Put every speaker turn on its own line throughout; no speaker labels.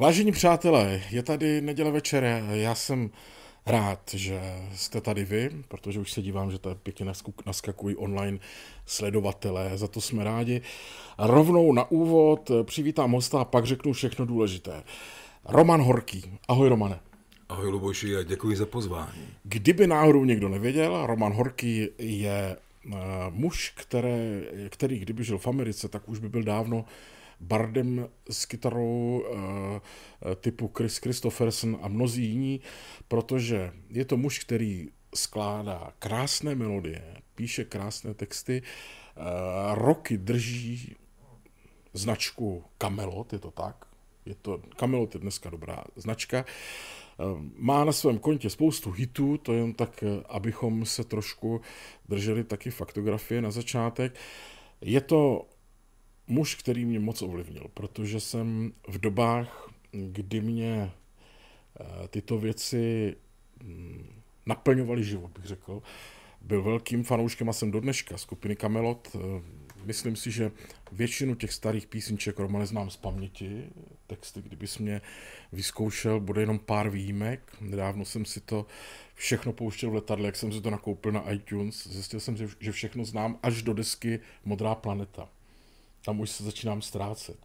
Vážení přátelé, je tady neděle večer, já jsem rád, že jste tady vy, protože už se dívám, že to pěkně naskakují online sledovatelé, za to jsme rádi. Rovnou na úvod přivítám hosta a pak řeknu všechno důležité. Roman Horký. Ahoj Romane.
Ahoj Luboši a děkuji za pozvání.
Kdyby náhodou někdo nevěděl, Roman Horký je uh, muž, které, který kdyby žil v Americe, tak už by byl dávno bardem s kytarou uh, typu Chris Christopherson a mnozí jiní, protože je to muž, který skládá krásné melodie, píše krásné texty, uh, roky drží značku Camelot, je to tak? Je to, Camelot je dneska dobrá značka. Má na svém kontě spoustu hitů, to jen tak, abychom se trošku drželi taky faktografie na začátek. Je to muž, který mě moc ovlivnil, protože jsem v dobách, kdy mě eh, tyto věci hm, naplňovaly život, bych řekl, byl velkým fanouškem a jsem do dneška skupiny Camelot. Eh, myslím si, že většinu těch starých písniček Romane znám z paměti. Texty, kdybys mě vyzkoušel, bude jenom pár výjimek. Nedávno jsem si to všechno pouštěl v letadle, jak jsem si to nakoupil na iTunes. Zjistil jsem, že všechno znám až do desky Modrá planeta tam už se začínám ztrácet.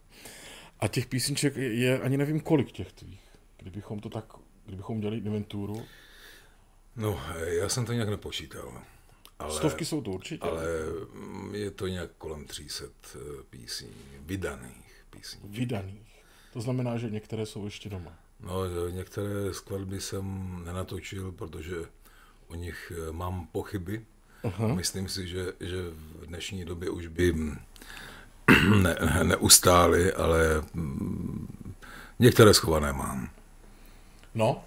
A těch písniček je ani nevím kolik těch tvých. Kdybychom to tak, kdybychom udělali inventuru.
No, já jsem to nějak nepočítal.
Ale, Stovky jsou to určitě.
Ale je to nějak kolem 300 eh, písní, vydaných písní.
Vydaných. To znamená, že některé jsou ještě doma.
No, některé skladby jsem nenatočil, protože o nich eh, mám pochyby. Aha. Myslím si, že, že v dnešní době už by ne, neustály, ale mm, některé schované mám.
No,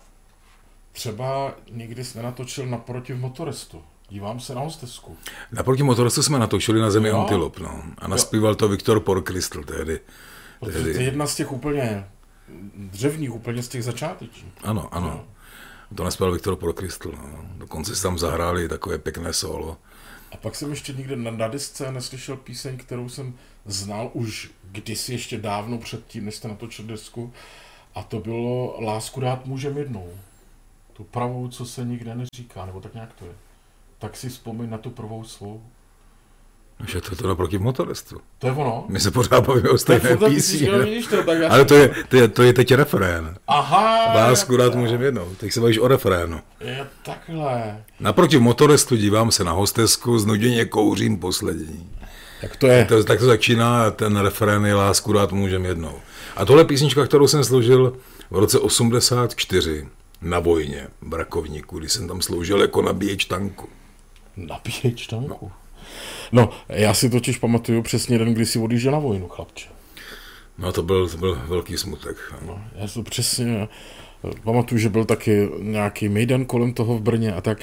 třeba nikdy jsme natočil naproti v motorestu. Dívám se na hostesku.
Naproti motorestu jsme natočili na zemi no. Antilop, no. A naspíval to Viktor Porkristl tehdy.
Protože tehdy. to je jedna z těch úplně dřevních, úplně z těch začátečních.
Ano, ano. No. To naspíval Viktor Porkristl, no. Dokonce si tam zahráli takové pěkné solo.
A pak jsem ještě nikde na, na disce neslyšel píseň, kterou jsem znal už kdysi ještě dávno předtím, než jste natočil desku. A to bylo Lásku dát můžem jednou. Tu pravou, co se nikde neříká, nebo tak nějak to je. Tak si vzpomeň na tu prvou svou.
Že to je to naproti motoristu.
To je ono?
My se pořád bavíme o stejné písni.
To, tak
Ale to je, to, je, to je teď refrén.
Aha.
Lásku dát můžeme jednou. Teď se bavíš o refrénu.
Je takhle.
Naproti motoristu dívám se na hostesku, znuděně kouřím poslední.
Tak to je.
To, tak to začíná, ten refrén je Lásku dát můžeme jednou. A tohle písnička, kterou jsem složil v roce 84 na vojně v Brakovníku, když jsem tam sloužil jako nabíječ tanku.
Nabíječ tanku? No. No, já si totiž pamatuju přesně den, kdy si odjížděl na vojnu, chlapče.
No, to byl, to byl velký smutek.
No, já si to přesně pamatuju, že byl taky nějaký mejdan kolem toho v Brně a tak.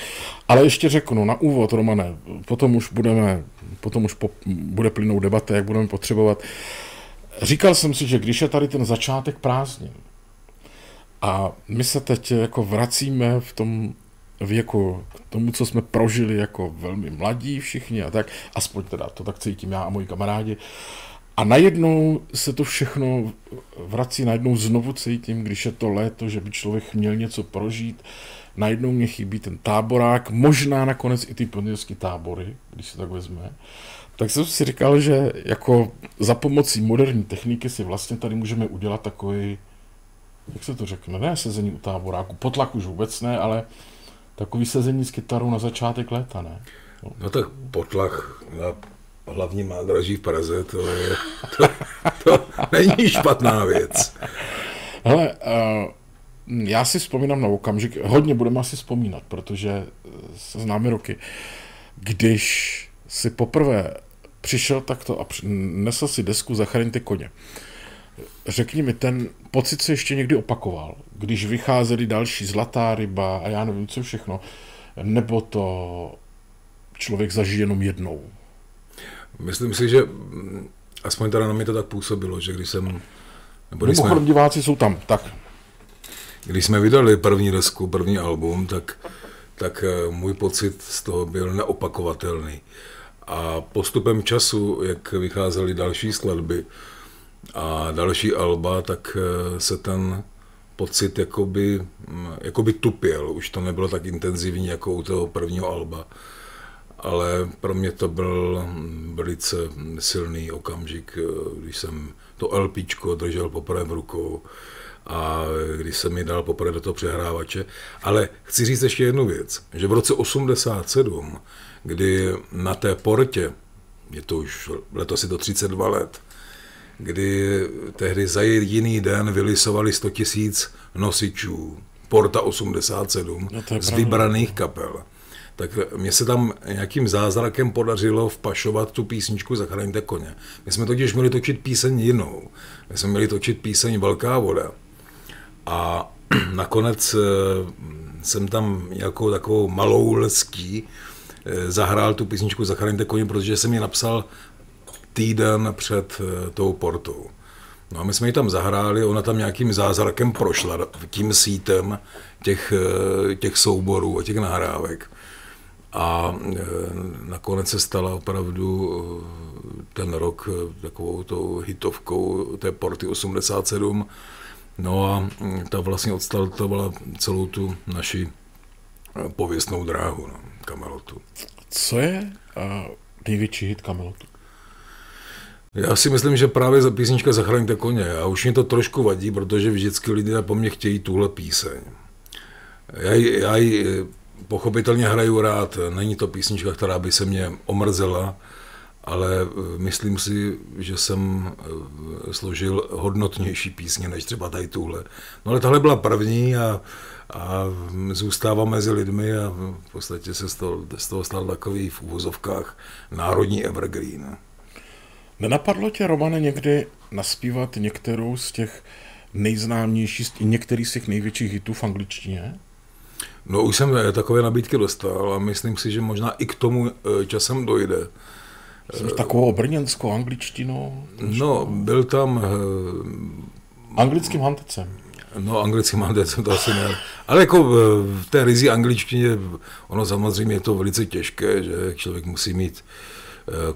Ale ještě řeknu na úvod, Romane, potom už budeme, potom už po, bude plynout debata, jak budeme potřebovat. Říkal jsem si, že když je tady ten začátek prázdnin a my se teď jako vracíme v tom věku k tomu, co jsme prožili jako velmi mladí všichni a tak, aspoň teda to tak cítím já a moji kamarádi. A najednou se to všechno vrací, najednou znovu cítím, když je to léto, že by člověk měl něco prožít. Najednou mě chybí ten táborák, možná nakonec i ty pionýrské tábory, když se tak vezme. Tak jsem si říkal, že jako za pomocí moderní techniky si vlastně tady můžeme udělat takový, jak se to řekne, ne sezení u táboráku, potlak už vůbec ne, ale takový sezení s kytarou na začátek léta, ne?
No, no tak potlach na hlavní nádraží v Praze, to je, to, to není špatná věc.
Hele, uh, já si vzpomínám na okamžik, hodně budeme asi vzpomínat, protože se známe roky, když si poprvé přišel takto a nesl si desku Zachraňte koně. Řekni mi, ten pocit se ještě někdy opakoval, když vycházely další Zlatá ryba a já nevím co všechno, nebo to člověk zažije jenom jednou?
Myslím si, že mm, aspoň teda na mě to tak působilo, že když jsem...
Nebo když jsme, diváci jsou tam, tak.
Když jsme vydali první desku, první album, tak, tak eh, můj pocit z toho byl neopakovatelný. A postupem času, jak vycházely další skladby, a další alba, tak eh, se ten pocit jakoby, mm, jakoby tupěl. Už to nebylo tak intenzivní jako u toho prvního alba. Ale pro mě to byl mm, velice silný okamžik, eh, když jsem to LPčko držel poprvé v rukou a když jsem mi dal poprvé do toho přehrávače. Ale chci říct ještě jednu věc, že v roce 87, kdy na té portě, je to už letos je to 32 let, kdy tehdy za jediný den vylisovali 100 tisíc nosičů Porta 87 no z vybraných kapel. Tak mně se tam nějakým zázrakem podařilo vpašovat tu písničku Zachraňte koně. My jsme totiž měli točit píseň jinou. My jsme měli točit píseň Velká voda. A nakonec eh, jsem tam nějakou takovou malou leský eh, zahrál tu písničku Zachraňte koně, protože jsem ji napsal týden před eh, tou portou. No a my jsme ji tam zahráli, ona tam nějakým zázrakem prošla tím sítem těch, eh, těch souborů a těch nahrávek. A eh, nakonec se stala opravdu ten rok takovou tou hitovkou té porty 87. No a hm, ta vlastně odstartovala celou tu naši pověstnou dráhu, no, Kamelotu.
Co je uh, největší hit Kamelotu?
Já si myslím, že právě za písnička Zachraňte koně. A už mě to trošku vadí, protože vždycky lidé po mně chtějí tuhle píseň. Já já ji pochopitelně hraju rád. Není to písnička, která by se mě omrzela, ale eh, myslím si, že jsem eh, složil hodnotnější písně než třeba tady tuhle. No ale tahle byla první a, a zůstává mezi lidmi a v podstatě se z toho, z toho stal takový v úvozovkách národní evergreen.
Nenapadlo tě, Romane, někdy naspívat některou z těch nejznámějších, některý z těch největších hitů v angličtině?
No už jsem takové nabídky dostal a myslím si, že možná i k tomu eh, časem dojde.
Jsem takovou brněnskou angličtinou?
No, byl tam...
Eh, Anglickým hantecem.
No, anglickým hantecem to asi ne. Ale jako v té rizí angličtině, ono samozřejmě je to velice těžké, že člověk musí mít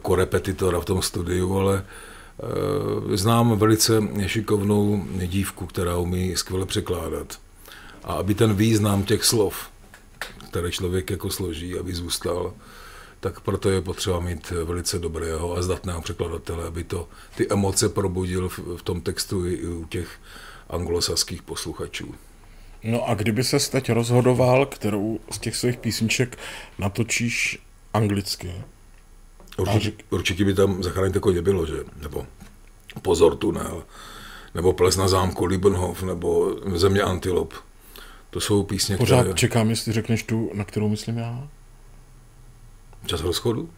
korepetitora v tom studiu, ale eh, znám velice šikovnou dívku, která umí skvěle překládat. A aby ten význam těch slov, které člověk jako složí, aby zůstal, tak proto je potřeba mít velice dobrého a zdatného překladatele, aby to ty emoce probudil v, v tom textu i u těch anglosaských posluchačů.
No a kdyby se teď rozhodoval, kterou z těch svých písniček natočíš anglicky,
Určitě, určitě by tam Zachraňte koně bylo, že? Nebo Pozor tunel, nebo Ples na zámku Liebenhof, nebo Země antilop. To jsou písně,
Pořád které... čekám, jestli řekneš tu, na kterou myslím já.
Čas rozchodu?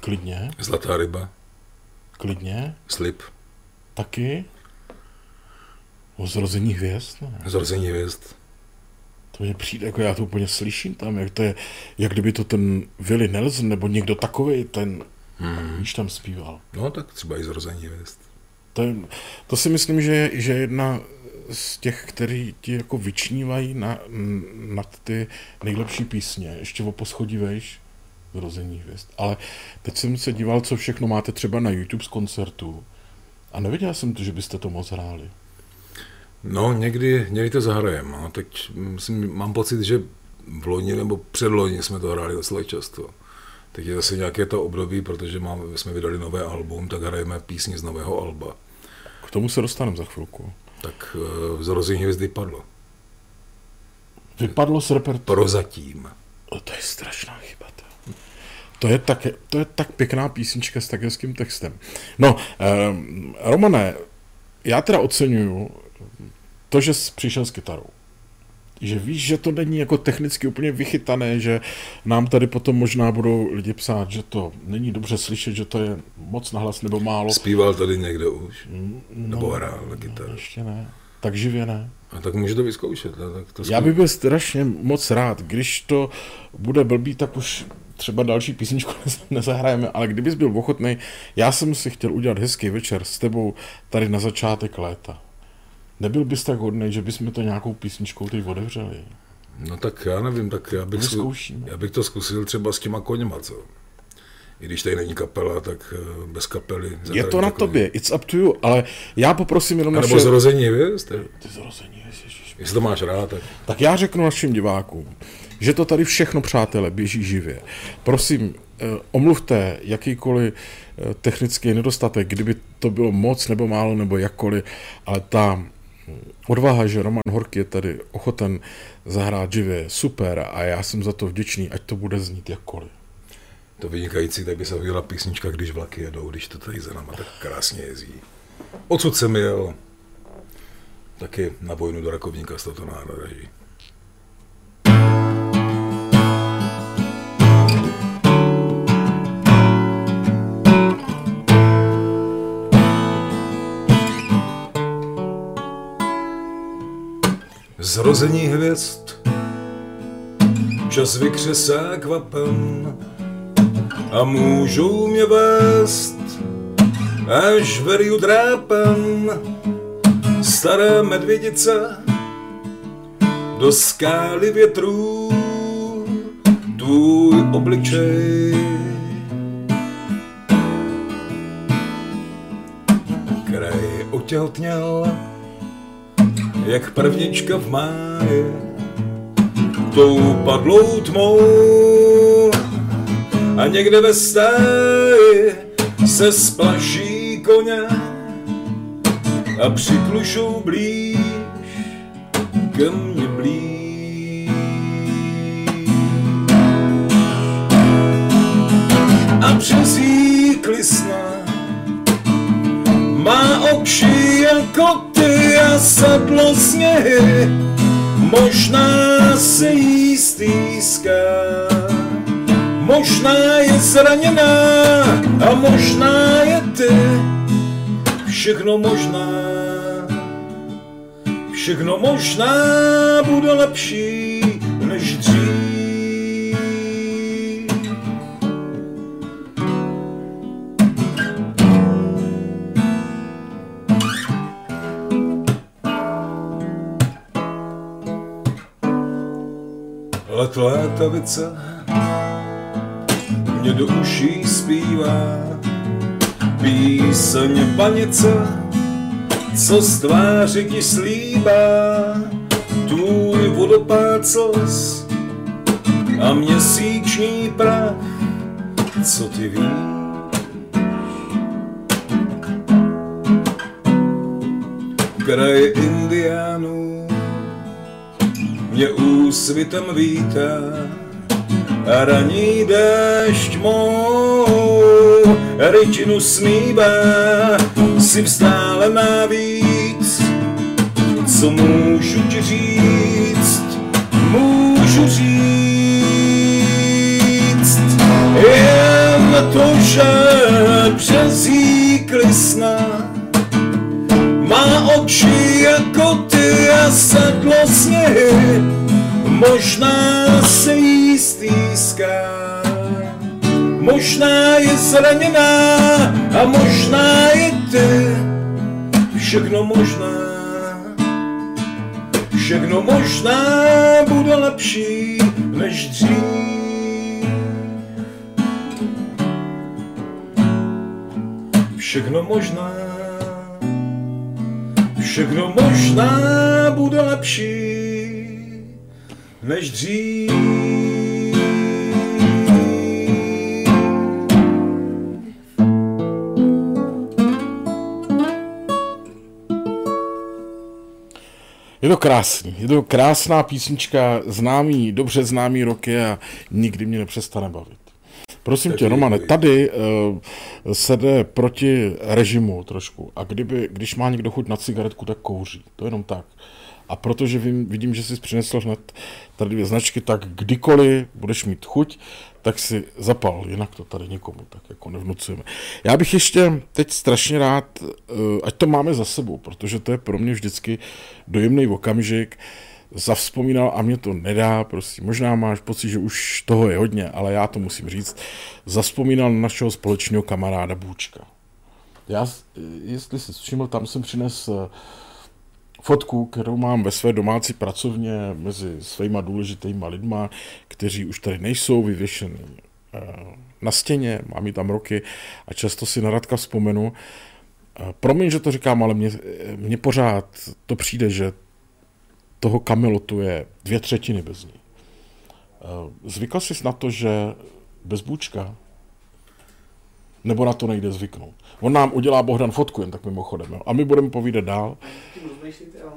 Klidně.
Zlatá ryba.
Klidně.
Slip.
Taky. O zrození hvězd? Ne?
Zrození hvězd.
To mě přijde, jako já to úplně slyším tam, jak to je, jak kdyby to ten Willy Nelson nebo někdo takový ten, hmm. víš, tam zpíval.
No tak třeba i zrození hvězd.
To, je, to si myslím, že, že jedna z těch, který ti jako vyčnívají na, nad ty nejlepší písně, ještě o poschodí vejš, zrození hvězd. Ale teď jsem se díval, co všechno máte třeba na YouTube z koncertů a neviděl jsem to, že byste to moc hráli.
No, někdy, někdy to zahrajeme. No. Teď myslím, mám pocit, že v loni nebo předloni jsme to hráli docela často. Teď je zase nějaké to období, protože máme, jsme vydali nové album, tak hrajeme písně z nového alba.
K tomu se dostaneme za chvilku.
Tak uh, Zrození hvězdy padlo.
Vypadlo z repertoáru?
Prozatím.
O, to je strašná chyba. To. To je, tak, to je tak pěkná písnička s tak hezkým textem. No, um, Romane, já teda oceňuju to, že jsi přišel s kytarou. Že víš, že to není jako technicky úplně vychytané, že nám tady potom možná budou lidi psát, že to není dobře slyšet, že to je moc nahlas nebo málo.
Zpíval tady někdo už? Mm, no, nebo hrál na kytaru?
No, ještě ne. Tak živě ne.
A tak může to vyzkoušet. Ne? Tak to
Já bych byl strašně moc rád, když to bude blbý, tak už třeba další písničku nezahrajeme, ale kdybys byl ochotný, já jsem si chtěl udělat hezký večer s tebou tady na začátek léta. Nebyl bys tak hodný, že bychom to nějakou písničkou teď otevřeli?
No tak já nevím, tak já bych, zku, já bych to zkusil třeba s těma koněma, co? i když tady není kapela, tak eh, bez kapely.
Je to na takový. tobě, it's up to you, ale já poprosím jenom
naše... Nebo zrození hvězd.
Ty zrození ježiš.
Jestli to máš rád, tak...
Tak já řeknu našim divákům, že to tady všechno, přátelé, běží živě. Prosím, eh, omluvte jakýkoliv eh, technický nedostatek, kdyby to bylo moc nebo málo nebo jakkoliv, ale ta odvaha, že Roman Horky je tady ochoten zahrát živě, super a já jsem za to vděčný, ať to bude znít jakkoliv.
To vynikající, tak by se hodila písnička, když vlaky jedou, když to tady za náma tak krásně jezdí. Odsud jsem jel taky na vojnu do Rakovníka z tohoto nádraží. Zrození hvězd čas vykřesá kvapem a můžou mě vést až verju drápem staré medvědice do skály větrů tvůj obličej. Kraj otěhotněl jak prvnička v máji, tou padlou tmou. A někde ve stáji se splaší koně a přiklušou blíž ke mně blíž. A přes klisna má oči jako ty a sadlo sněhy, možná se jí stýská. Možná je zraněná a možná je ty, všechno možná, všechno možná bude lepší než dřív. Let létavice mě do uší zpívá. Píseň panice, co z tváři ti slíbá. Tvůj vodopád slz a měsíční prach, co ty víš. Kraj indiánů mě úsvitem vítá a raní déšť mou rytinu smíbá, si vzdálená víc, co můžu ti říct, můžu říct, jen to, že přes jí oči jako ty a sedlo sněhy, možná se jí stýská. Možná je zraněná a možná je ty, všechno možná. Všechno možná bude lepší než dřív. Všechno možná všechno možná bude lepší než dřív.
Je to krásný, je to krásná písnička, známý, dobře známý roky a nikdy mě nepřestane bavit. Prosím tě, Romane, tady uh, se jde proti režimu trošku a kdyby, když má někdo chuť na cigaretku, tak kouří. To je jenom tak. A protože vím, vidím, že jsi přinesl hned tady dvě značky, tak kdykoliv budeš mít chuť, tak si zapal, jinak to tady nikomu tak jako nevnucujeme. Já bych ještě teď strašně rád, uh, ať to máme za sebou, protože to je pro mě vždycky dojemný okamžik, uh, zavzpomínal a mě to nedá, prostě možná máš pocit, že už toho je hodně, ale já to musím říct, zavzpomínal na našeho společného kamaráda Bůčka. Já, jestli jsi všiml, tam jsem přinesl fotku, kterou mám ve své domácí pracovně mezi svýma důležitýma lidma, kteří už tady nejsou, vyvěšený na stěně, mám ji tam roky a často si na Radka vzpomenu. Promiň, že to říkám, ale mně pořád to přijde, že toho kamelotu je dvě třetiny bez ní. Zvykl jsi na to, že bez bůčka nebo na to nejde zvyknout. On nám udělá Bohdan fotku jen tak mimochodem. Jo. A my budeme povídat dál.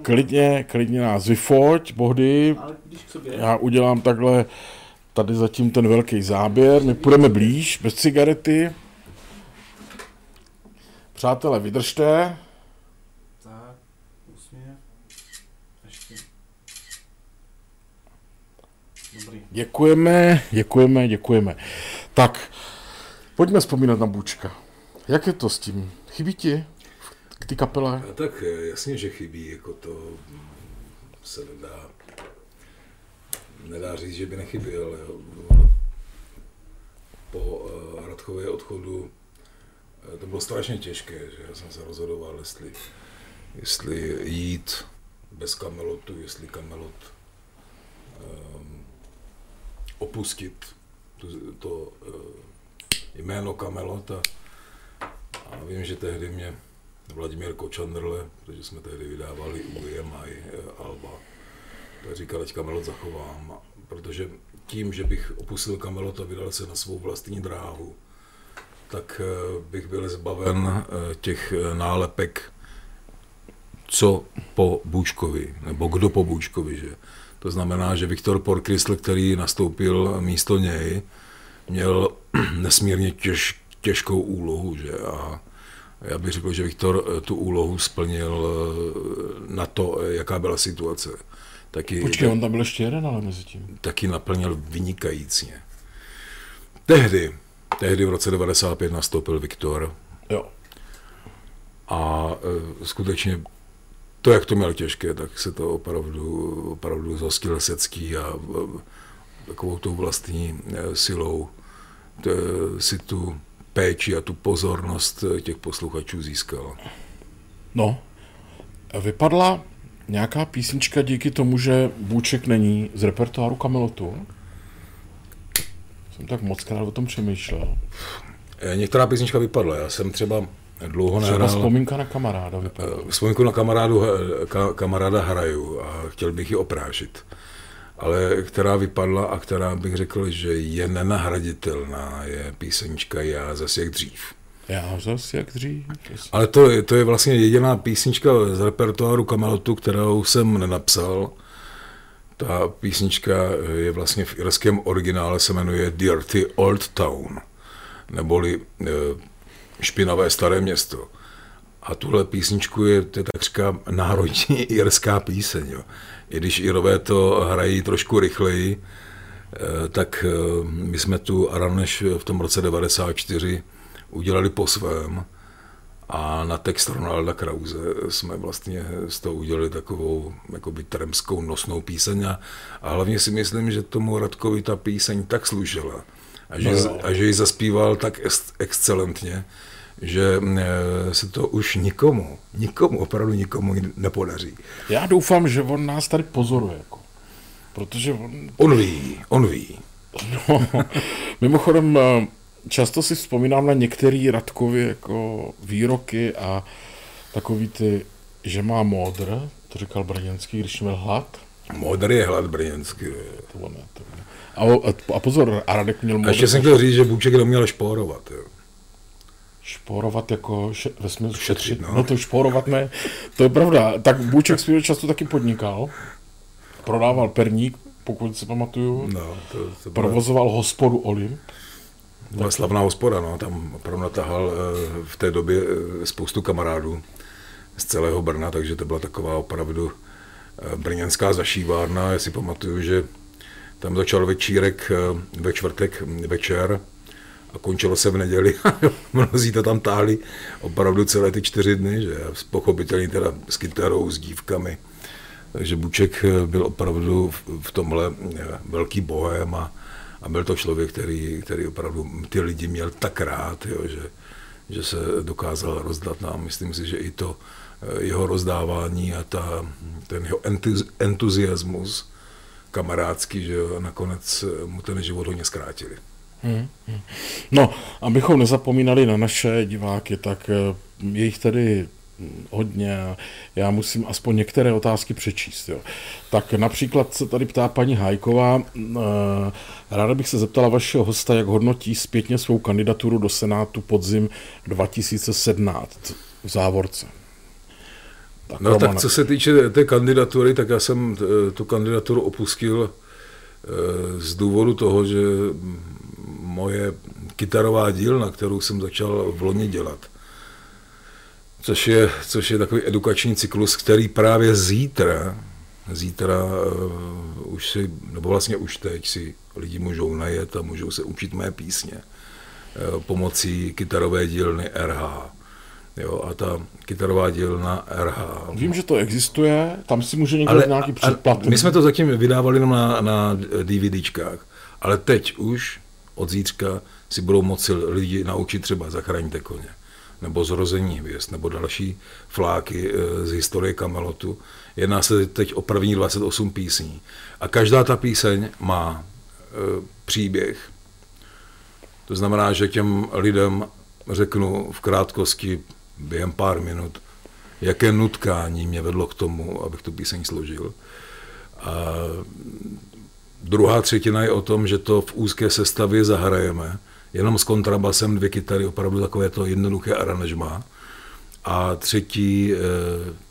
Klidně, klidně nás vyfoť, Bohdy. Já udělám takhle tady zatím ten velký záběr. My půjdeme blíž, bez cigarety. Přátelé, vydržte. Děkujeme, děkujeme, děkujeme. Tak, Pojďme vzpomínat na Bučka. Jak je to s tím? Chybí ti k té kapele?
A tak eh, jasně, že chybí, jako to se nedá, nedá říct, že by nechyběl. Po uh, Radchově odchodu uh, to bylo strašně těžké, že já jsem se rozhodoval, jestli, jestli jít bez kamelotu, jestli kamelot um, opustit to, to uh, jméno Kamelot a, a vím, že tehdy mě Vladimír Kočandrle, protože jsme tehdy vydávali UIM a i e, Alba, tak říkal, ať Kamelot zachovám, protože tím, že bych opustil Kamelot a vydal se na svou vlastní dráhu, tak e, bych byl zbaven e, těch nálepek, co po Bůčkovi, nebo kdo po Bůčkovi, že? To znamená, že Viktor Porkrysl, který nastoupil místo něj, měl nesmírně těž, těžkou úlohu, že a já bych řekl, že Viktor eh, tu úlohu splnil eh, na to, eh, jaká byla situace.
Taky, Počkej, on tam byl ještě jeden, ale mezi tím.
Taky naplnil vynikajícně. Tehdy, tehdy v roce 95 nastoupil Viktor.
Jo.
A e, skutečně to, jak to měl těžké, tak se to opravdu, opravdu zhostil Secký a takovou tou vlastní silou si tu péči a tu pozornost těch posluchačů získal.
No, vypadla nějaká písnička díky tomu, že Bůček není z repertoáru Kamelotu? Jsem tak moc krát o tom přemýšlel.
Některá písnička vypadla. Já jsem třeba dlouho
nehrál... Třeba vzpomínka na kamaráda.
Eh, vzpomínku na kamarádu, ka, kamaráda hraju a chtěl bych ji oprášit ale která vypadla a která bych řekl, že je nenahraditelná, je písnička Já zase jak dřív.
Já zase jak dřív.
Ale to, to je vlastně jediná písnička z repertoáru Kamelotu, kterou jsem nenapsal. Ta písnička je vlastně v irském originále, se jmenuje Dirty Old Town, neboli e, špinavé staré město. A tuhle písničku je, to je takřka národní irská píseň. Jo i když Irové to hrají trošku rychleji, eh, tak eh, my jsme tu Araneš v tom roce 94 udělali po svém a na text Ronalda Krause jsme vlastně z toho udělali takovou jakoby tremskou nosnou píseň a, a hlavně si myslím, že tomu Radkovi ta píseň tak služila a že, no. a že ji zaspíval tak excelentně, že eh, se to už nikomu, nikomu, opravdu nikomu nepodaří.
Já doufám, že on nás tady pozoruje. Jako. Protože on...
On ví, on ví.
No, mimochodem, eh, často si vzpomínám na některé Radkovy jako výroky a takový ty, že má modr, to říkal Brněnský, když měl hlad.
Modr je hlad Brněnský.
To on, to on. A, a pozor, a Radek měl modr.
A ještě jsem chtěl říct, že Bůček měl špórovat. Jo.
Šporovat jako še, ve smyslu šetřit. No. no to šporovat ne, to je pravda. Tak Bůček svýho často taky podnikal. Prodával perník, pokud se pamatuju.
No, to, to
bylo... Provozoval hospodu Olim.
Byla slavná hospoda, no. Tam opravdu natahal eh, v té době eh, spoustu kamarádů z celého Brna, takže to byla taková opravdu eh, brněnská zašívárna. Já si pamatuju, že tam začal večírek ve čtvrtek večer, a končilo se v neděli. Mnozí to tam táhli opravdu celé ty čtyři dny, že pochopitelně teda s kytarou, s dívkami. Takže Buček eh, byl opravdu v tomhle eh, velký bohem a, a byl to člověk, který, který opravdu ty lidi měl tak rád, jo, že, že se dokázal rozdat nám. Myslím si, že i to eh, jeho rozdávání a ta, ten jeho entuziasmus kamarádský, že jo, nakonec mu ten život hodně zkrátili.
Hmm. No, abychom nezapomínali na naše diváky, tak eh, je jich tady hodně. Já musím aspoň některé otázky přečíst. Jo. Tak například se tady ptá paní Hajková, eh, ráda bych se zeptala vašeho hosta, jak hodnotí zpětně svou kandidaturu do Senátu podzim 2017 v závorce.
Tak, no Romane. tak co se týče té kandidatury, tak já jsem eh, tu kandidaturu opustil eh, z důvodu toho, že moje kytarová dílna, kterou jsem začal v loni dělat, což je, což je takový edukační cyklus, který právě zítra, zítra uh, už si, nebo vlastně už teď si lidi můžou najet a můžou se učit mé písně uh, pomocí kytarové dílny RH. Jo, a ta kytarová dílna RH.
Vím, že to existuje, tam si může někdo ale, nějaký předplat.
My jsme to zatím vydávali jenom na, na DVDčkách, ale teď už od zítřka si budou moci lidi naučit třeba zachraňte koně nebo Zrození hvězd, nebo další fláky eh, z historie Kamelotu. Jedná se teď o první 28 písní. A každá ta píseň má eh, příběh. To znamená, že těm lidem řeknu v krátkosti během pár minut, jaké nutkání mě vedlo k tomu, abych tu píseň složil. A druhá třetina je o tom, že to v úzké sestavě zahrajeme jenom s kontrabasem, dvě kytary, opravdu takové to jednoduché aranžma. A třetí e,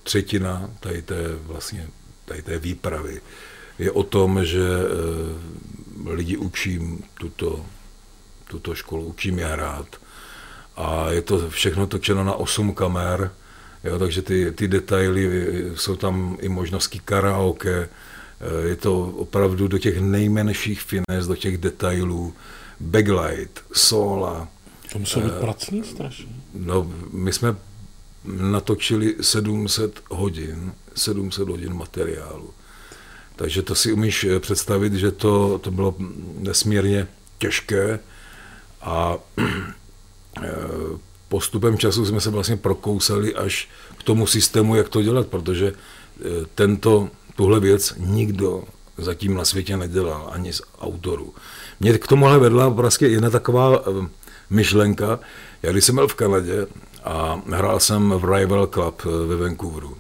třetina tady té, vlastně, tady té výpravy je o tom, že e, lidi učím tuto, tuto školu, učím je hrát. A je to všechno točeno na 8 kamer, jo, takže ty, ty detaily, jsou tam i možnosti karaoke, je to opravdu do těch nejmenších fines, do těch detailů backlight, sola.
To muselo být pracný strašně.
No, my jsme natočili 700 hodin, 700 hodin materiálu. Takže to si umíš eh, představit, že to, to bylo nesmírně těžké a eh, postupem času jsme se vlastně prokousali až k tomu systému, jak to dělat, protože tento, tuhle věc nikdo zatím na světě nedělal, ani z autorů. Mě k tomuhle vedla prostě jedna taková eh, myšlenka. Já když jsem byl v Kanadě a hrál jsem v Rival Club eh, ve Vancouveru,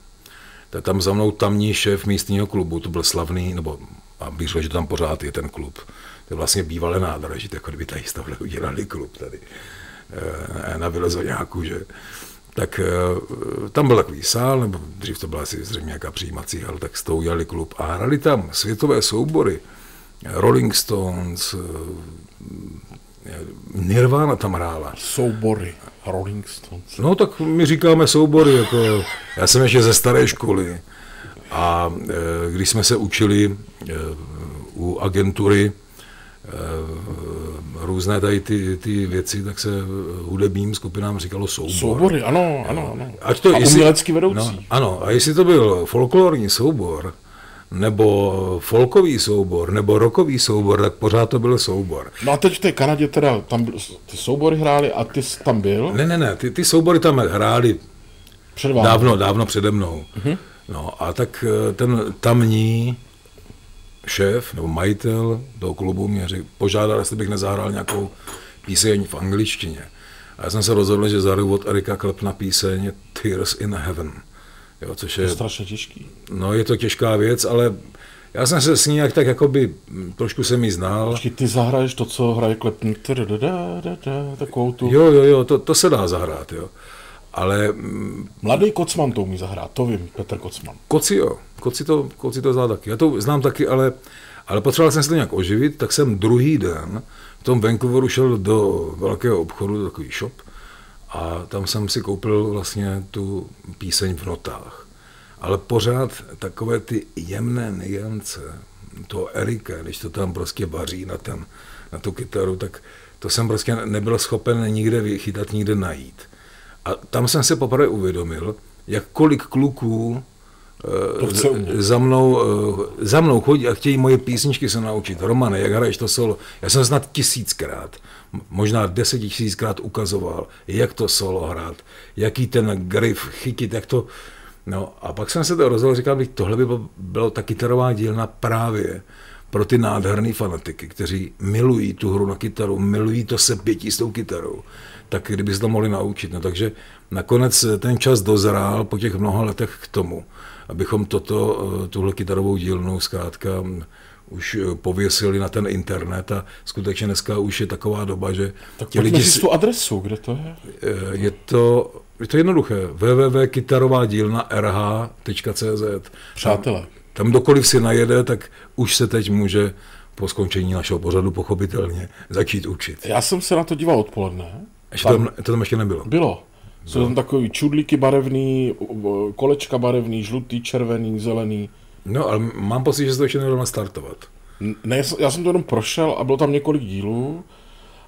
tak tam za mnou tamní šéf místního klubu, to byl slavný, nebo a bych řekl, že tam pořád je ten klub. To je vlastně bývalé nádraží, jako kdyby tady stavili udělali klub tady eh, na Vilezoňáku, že tak tam byl takový sál, nebo dřív to byla asi zřejmě nějaká přijímací hal, tak s tou udělali klub a hrali tam světové soubory Rolling Stones, eh, Nirvana tam hrála.
Soubory. Rolling Stones.
No tak my říkáme soubory, jako já jsem ještě ze staré školy a když jsme se učili u agentury různé tady ty, ty věci, tak se hudebním skupinám říkalo soubor.
Soubory, ano, ano, ano. Ať to, a jestli, umělecký vedoucí. No,
ano, a jestli to byl folklorní soubor, nebo folkový soubor, nebo rokový soubor, tak pořád to byl soubor.
No a teď v té Kanadě teda tam ty soubory hráli a ty jsi tam byl?
Ne, ne, ne, ty, ty soubory tam hráli Před dávno, dávno přede mnou. Uh-huh. No a tak eh, ten tamní šéf nebo majitel toho klubu mě řek, požádal, jestli bych nezahrál nějakou píseň v angličtině. A já jsem se rozhodl, že zahraju od Erika Klepna píseň Tears in Heaven.
Jo, což je, je strašně těžký.
No, je to těžká věc, ale já jsem se s ní jak tak jakoby, trošku jsem ji znal.
Počkej, ty zahraješ to, co hraje Klepn, takovou tu...
Jo, jo, jo, to, to se dá zahrát, jo. Ale...
Mladý Kocman to umí zahrát, to vím, Petr Kocman.
Koci jo, Koci to, Koci to zná taky. Já to znám taky, ale, ale potřeboval jsem se to nějak oživit, tak jsem druhý den v tom Vancouveru šel do velkého obchodu, do takový shop, a tam jsem si koupil vlastně tu píseň v notách. Ale pořád takové ty jemné niance, to Erika, když to tam prostě vaří na, ten, na tu kytaru, tak to jsem prostě nebyl schopen nikde vychytat, nikde najít. A tam jsem se poprvé uvědomil, jak kolik kluků Eh, za mnou, eh, za mnou chodí a chtějí moje písničky se naučit. Romane, jak hraješ to solo? Já jsem snad tisíckrát, možná deset tisíckrát ukazoval, jak to solo hrát, jaký ten grif chytit, jak to... No a pak jsem se to rozhodl, říkal bych, tohle by bylo ta kytarová dílna právě pro ty nádherný fanatiky, kteří milují tu hru na kytaru, milují to se pětí s tou kytarou, tak kdyby se to mohli naučit. No, takže nakonec ten čas dozrál po těch mnoha letech k tomu, abychom toto, eh, tuhle kytarovou dílnu zkrátka už eh, pověsili na ten internet a skutečně dneska už je taková doba, že
tak ti lidi... Si... tu adresu, kde to je?
Eh, je to, je to jednoduché. www.kytarová rh.cz
Přátelé.
Tam, tam dokoliv si najede, tak už se teď může po skončení našeho pořadu pochopitelně začít učit.
Já jsem se na to díval odpoledne.
Ještě tam, to tam ještě nebylo.
Bylo. Jsou tam takový čudlíky barevný, kolečka barevný, žlutý, červený, zelený.
No, ale mám pocit, že se to ještě nedalo startovat.
Ne, já jsem to jenom prošel a bylo tam několik dílů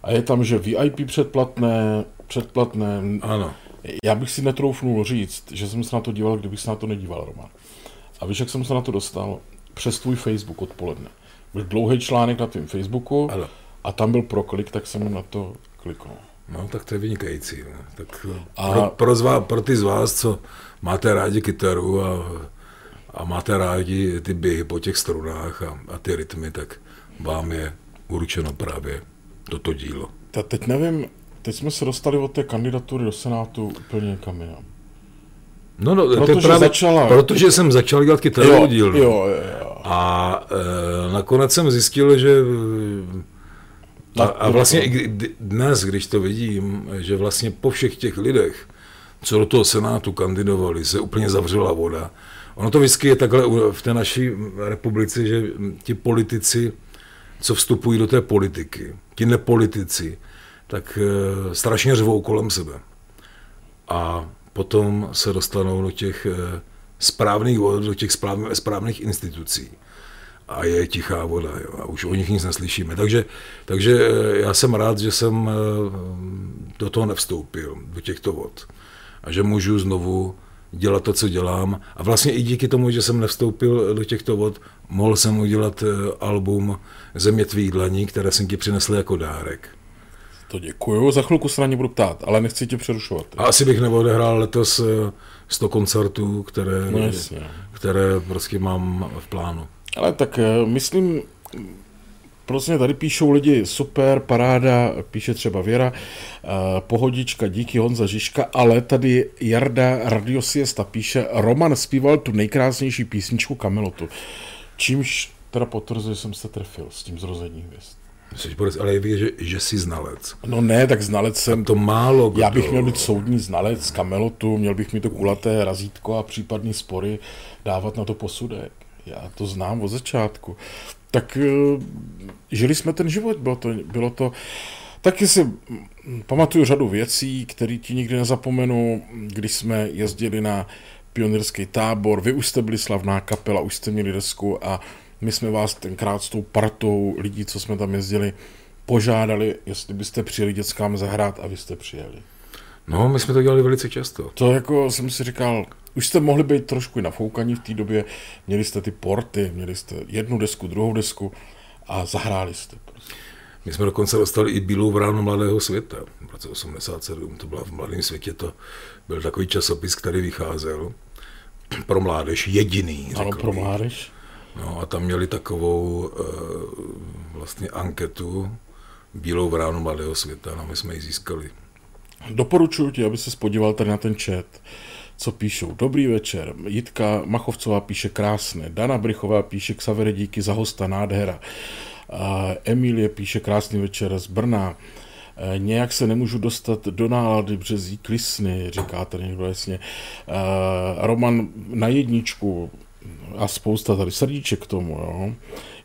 a je tam, že VIP předplatné, předplatné.
Ano.
Já bych si netroufnul říct, že jsem se na to díval, kdybych se na to nedíval, Roman. A víš, jak jsem se na to dostal? Přes tvůj Facebook odpoledne. Byl dlouhý článek na tvém Facebooku ano. a tam byl proklik, tak jsem na to kliknul.
No, tak to je vynikající. No. Tak a... pro, pro, zvá, pro ty z vás, co máte rádi kytaru a a máte rádi ty běhy po těch strunách a, a ty rytmy, tak vám je určeno právě toto dílo.
Ta teď nevím, teď jsme se dostali od té kandidatury do Senátu úplně někam jinam.
No, no, protože, to právě, začala... protože jsem začal dělat kytarovou dílnu.
Jo, jo, jo.
A e, nakonec jsem zjistil, že a, a vlastně i dnes, když to vidím, že vlastně po všech těch lidech, co do toho Senátu kandidovali, se úplně zavřela voda Ono to vždycky je takhle v té naší republice, že ti politici, co vstupují do té politiky, ti nepolitici, tak e, strašně řvou kolem sebe. A potom se dostanou do těch e, správných, do těch správných institucí. A je tichá voda, jo, a už o nich nic neslyšíme. Takže, takže e, já jsem rád, že jsem do toho nevstoupil, do těchto vod. A že můžu znovu dělat to, co dělám. A vlastně i díky tomu, že jsem nevstoupil do těchto vod, mohl jsem udělat eh, album Země tvých dlaní, které jsem ti přinesl jako dárek.
To děkuju, za chvilku se na ně budu ptát, ale nechci tě přerušovat.
A asi bych neodehrál letos 100 eh, koncertů, které, no které prostě mám v plánu.
Ale tak eh, myslím, Prostě tady píšou lidi, super, paráda, píše třeba Věra, uh, pohodička, díky Honza Žižka, ale tady Jarda Radiosiesta píše, Roman zpíval tu nejkrásnější písničku Kamelotu. Čímž teda potvrzuje, že jsem se trefil s tím zrozením hvězd.
Ale je vidět, že, že jsi znalec.
No ne, tak znalec jsem.
A to málo
kdo. Já bych měl být soudní znalec z Kamelotu, měl bych mi to kulaté razítko a případní spory dávat na to posudek. Já to znám od začátku tak eh, žili jsme ten život, bylo to, bylo to Taky si pamatuju řadu věcí, které ti nikdy nezapomenu, když jsme jezdili na pionýrský tábor, vy už jste byli slavná kapela, už jste měli desku a my jsme vás tenkrát s tou partou lidí, co jsme tam jezdili, požádali, jestli byste přijeli dětskám zahrát a vy jste přijeli.
No, my jsme to dělali velice často.
To jako jsem si říkal, už jste mohli být trošku nafoukaní v té době, měli jste ty porty, měli jste jednu desku, druhou desku a zahráli jste. Prostě.
My jsme dokonce dostali i Bílou vránu Mladého světa v roce 87, to byla v Mladém světě, to byl takový časopis, který vycházel pro mládež, jediný.
Ano, pro mládež.
No a tam měli takovou e, vlastně anketu Bílou vránu Mladého světa, no my jsme ji získali.
Doporučuji ti, aby se podíval tady na ten chat co píšou. Dobrý večer. Jitka Machovcová píše krásné. Dana Brychová píše Xavere díky za hosta nádhera. Emilie píše krásný večer z Brna. E, nějak se nemůžu dostat do nálady březí klisny, říká tady někdo jasně. E, Roman na jedničku a spousta tady srdíček k tomu. Jo.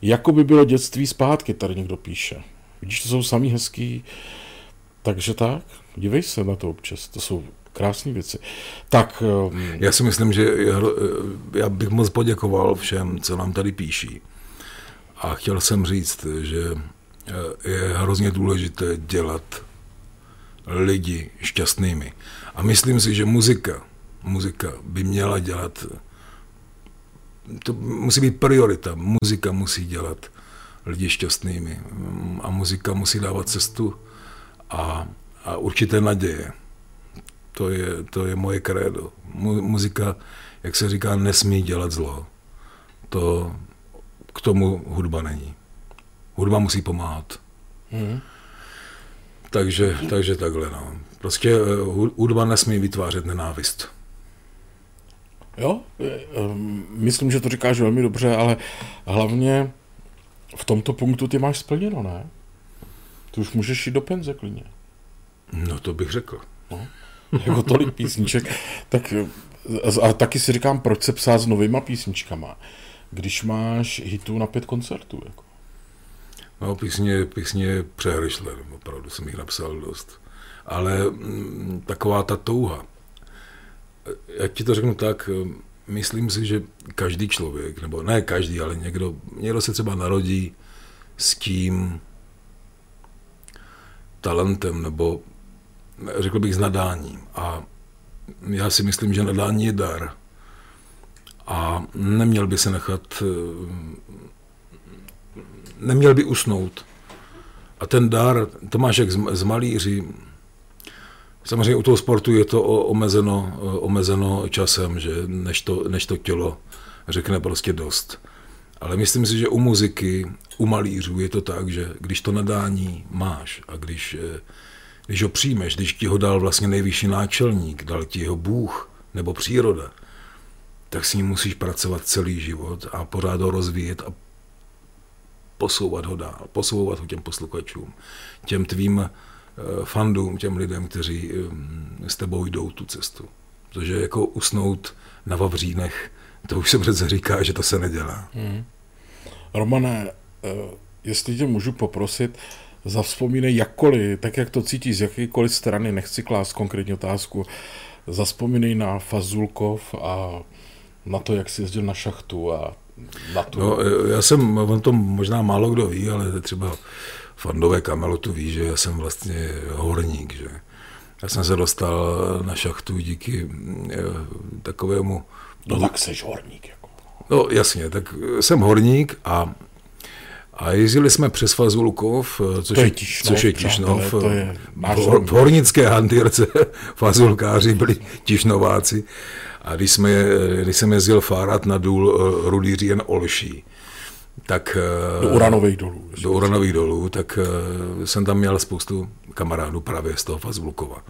Jako by bylo dětství zpátky, tady někdo píše. Vidíš, to jsou samý hezký. Takže tak, dívej se na to občas. To jsou krásné věci. Tak,
ehm, já si myslím, že já bych moc poděkoval všem, co nám tady píší. A chtěl jsem říct, že eh, je hrozně důležité dělat lidi šťastnými. A myslím si, že muzika, muzika by měla dělat, to musí být priorita, muzika musí dělat lidi šťastnými a muzika musí dávat cestu a, a určité naděje. To je, to je moje krédo. Mu, muzika, jak se říká, nesmí dělat zlo. To k tomu hudba není. Hudba musí pomáhat. Hmm. Takže, takže takhle, no. Prostě eh, hudba nesmí vytvářet nenávist.
Jo, myslím, že to říkáš velmi dobře, ale hlavně v tomto punktu ty máš splněno, ne? Ty už můžeš jít do penze klidně.
No to bych řekl. No,
jako tolik písniček. Tak, a taky si říkám, proč se psát s novýma písničkama, když máš hitů na pět koncertů. Jako.
No, písně, písně přehryšle, opravdu jsem jich napsal dost. Ale m, mm, taková ta touha, jak ti to řeknu tak, myslím si, že každý člověk, nebo ne každý, ale někdo, někdo se třeba narodí s tím talentem, nebo řekl bych s nadáním. A já si myslím, že nadání je dar. A neměl by se nechat, neměl by usnout. A ten dar, to máš jak z malíři, Samozřejmě u toho sportu je to omezeno, omezeno časem, že než to, než to tělo řekne prostě dost. Ale myslím si, že u muziky, u malířů je to tak, že když to nadání máš a když, eh, když ho přijmeš, když ti ho dal vlastně nejvyšší náčelník, dal ti ho Bůh nebo příroda, tak s ním musíš pracovat celý život a pořád ho rozvíjet a posouvat ho dál, posouvat ho těm posluchačům, těm tvým Eh, fandům, těm lidem, kteří eh, s tebou jdou tu cestu. Protože jako usnout na Vavřínech, to už se přece říká, že to se nedělá. Hmm.
Romane, eh, jestli tě můžu poprosit, zavzpomínej jakkoliv, tak jak to cítíš z jakékoliv strany, nechci klást konkrétní otázku, zaspomínej na Fazulkov a na to, jak jsi jezdil na šachtu a na tu...
No, já jsem, on to možná málo kdo ví, ale třeba fandové kamelotu ví, že já jsem vlastně horník, že já jsem se dostal na šachtu díky eh, takovému...
No tak jsi horník. Jako.
No jasně, tak jsem horník a a jezdili jsme přes Fazulkov,
eh, což, je, Tišnov,
což je Tišnov. To je v, v hornické hantýrce fazulkáři byli Tišnováci. A když, jsme, když jsem jezdil fárat na důl eh, Rudý Říjen Olší, tak...
Do uranových dolů.
Do uranových dolů, tak jsem tam měl spoustu kamarádů právě z toho Fazulkova.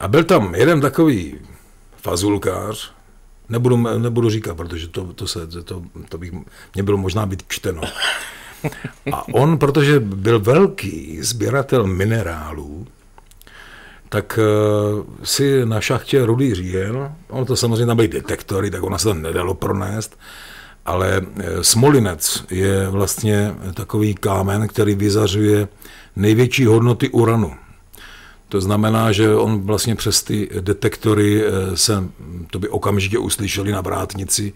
A byl tam jeden takový fazulkář, nebudu, nebudu říkat, protože to, to, se, to, to bych, mě bylo možná být čteno. A on, protože byl velký sběratel minerálů, tak uh, si na šachtě rudý říjen, on to samozřejmě tam byly detektory, tak ona se to nedalo pronést, ale eh, Smolinec je vlastně takový kámen, který vyzařuje největší hodnoty uranu. To znamená, že on vlastně přes ty detektory eh, se, to by okamžitě uslyšeli na vrátnici,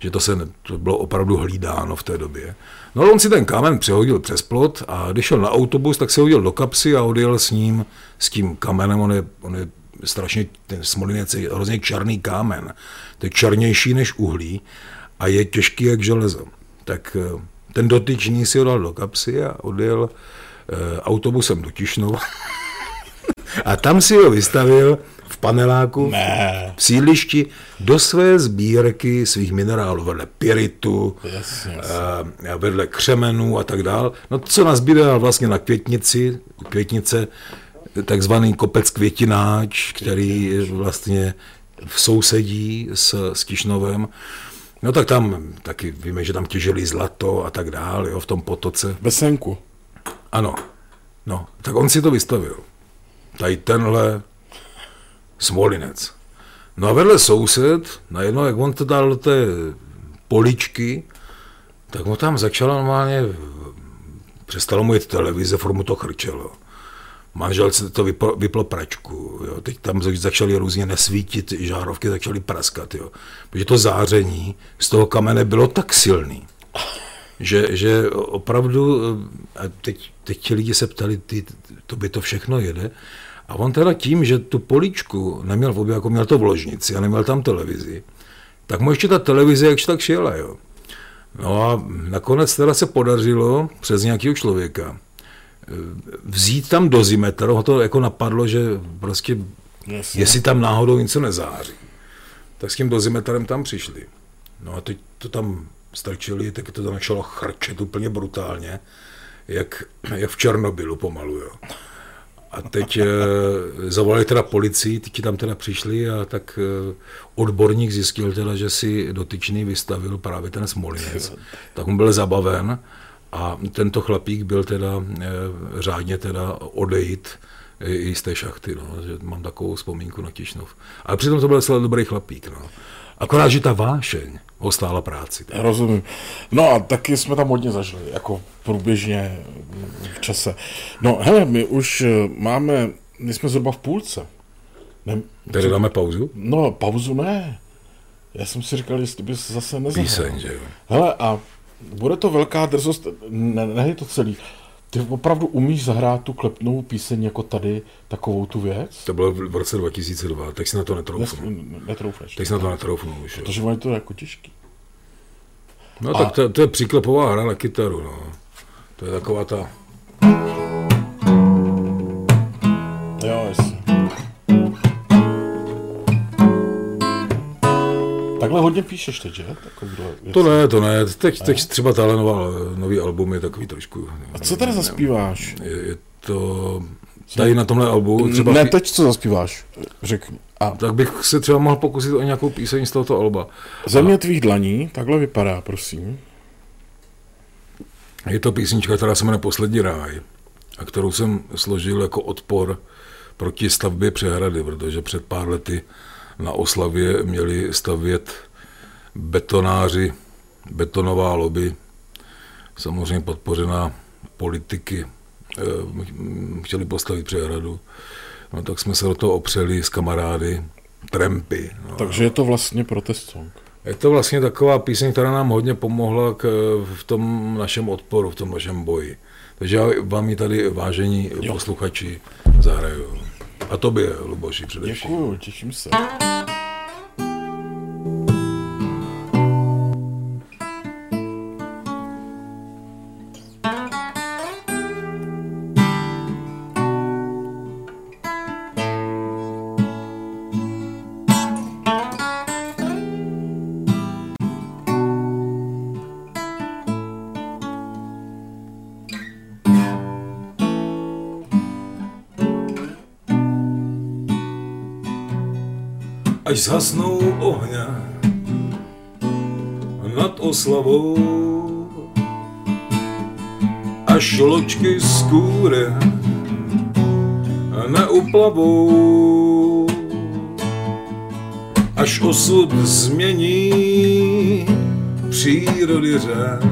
že to, se, to bylo opravdu hlídáno v té době. No ale on si ten kámen přehodil přes plot a když šel na autobus, tak se hodil do kapsy a odjel s ním, s tím kamenem, on je, on je strašně, ten smolinec je hrozně černý kámen, to je černější než uhlí a je těžký jak železo. Tak eh, ten dotyčný si ho dal do kapsy a odjel eh, autobusem do Tišnova. a tam si ho vystavil v paneláku
ne.
v sídlišti do své sbírky svých minerálů, vedle piritu,
yes, yes.
A vedle křemenů a tak dál. No co nazbíral vlastně na květnici, květnice, takzvaný kopec květináč, který vlastně v sousedí s, s Tišnovem. No tak tam taky víme, že tam těžili zlato a tak dále, jo, v tom potoce.
Besenku.
Ano. No, tak on si to vystavil. Tady tenhle Smolinec. No a vedle soused, najednou, jak on to dal do té poličky, tak mu tam začala normálně, přestalo mu jít televize, formu to chrčelo manželce to vyplo, vyplo pračku, jo. teď tam začaly různě nesvítit, žárovky začaly praskat, jo. protože to záření z toho kamene bylo tak silný, že, že opravdu, a teď, teď ti lidi se ptali, ty, to by to všechno jede, a on teda tím, že tu poličku neměl v obě, jako měl to v ložnici a neměl tam televizi, tak mu ještě ta televize jakž tak šila, jo. No a nakonec teda se podařilo přes nějakého člověka, vzít tam dozimetr, ho to jako napadlo, že prostě, Jasně. jestli tam náhodou něco nezáří. Tak s tím dozimetrem tam přišli. No a teď to tam strčili, tak to tam začalo chrčet úplně brutálně, jak, jak v Černobylu pomalu, jo. A teď e, zavolali teda policii, ti tam teda přišli a tak e, odborník zjistil teda, že si dotyčný vystavil právě ten Smolinec. Tak on byl zabaven a tento chlapík byl teda e, řádně teda odejít i z té šachty, no, že mám takovou vzpomínku na Tišnov. Ale přitom to byl celý dobrý chlapík. No. Akorát, že ta vášeň ho stála práci.
Tak. Rozumím. No a taky jsme tam hodně zažili, jako průběžně v čase. No hele, my už máme, my jsme zhruba v půlce.
Ne, Tady dáme pauzu?
No, pauzu ne. Já jsem si říkal, jestli bys zase nezahrál.
Píseň, že jo.
Hele, a bude to velká drzost, ne, ne je to celý. Ty opravdu umíš zahrát tu klepnou píseň jako tady, takovou tu věc?
To bylo v roce 2002, teď si na to netroufnu.
Netroufneš.
Teď si na to netroufnu už.
Protože je to jako těžký.
No A... tak to, to, je příklepová hra na kytaru, no. To je taková ta...
Takhle hodně píšeš teď, že?
To ne, to ne. Teď, teď třeba tahle nová, nový album je takový trošku...
A co teda zaspíváš?
Je, je to... Tady na tomhle albu
třeba... Ne, teď co zaspíváš, řekni.
A. Tak bych se třeba mohl pokusit o nějakou píseň z tohoto alba.
Země a... tvých dlaní, takhle vypadá, prosím.
Je to písnička, která se jmenuje Poslední ráj a kterou jsem složil jako odpor proti stavbě přehrady, protože před pár lety na oslavě měli stavět betonáři, betonová lobby, samozřejmě podpořená politiky, eh, chtěli postavit přehradu. No tak jsme se do toho opřeli s kamarády, trampy. No.
Takže je to vlastně protest song.
Je to vlastně taková píseň, která nám hodně pomohla k, v tom našem odporu, v tom našem boji. Takže já vám ji tady, vážení jo. posluchači, zahraju. A tobě, Luboši, především.
Děkuju, těším se.
Zhasnou ohňa nad oslavou, až loďky z kůry neuplavou, až osud změní přírody řád.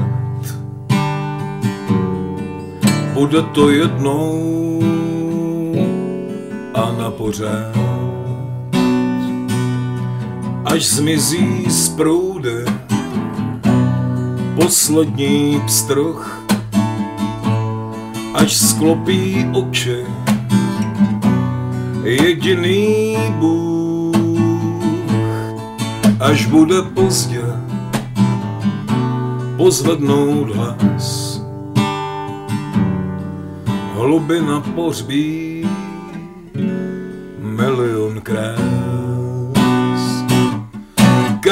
Bude to jednou a na pořád až zmizí z proudy poslední pstroch, až sklopí oči jediný Bůh, až bude pozdě pozvednout hlas. Hlubina pohřbí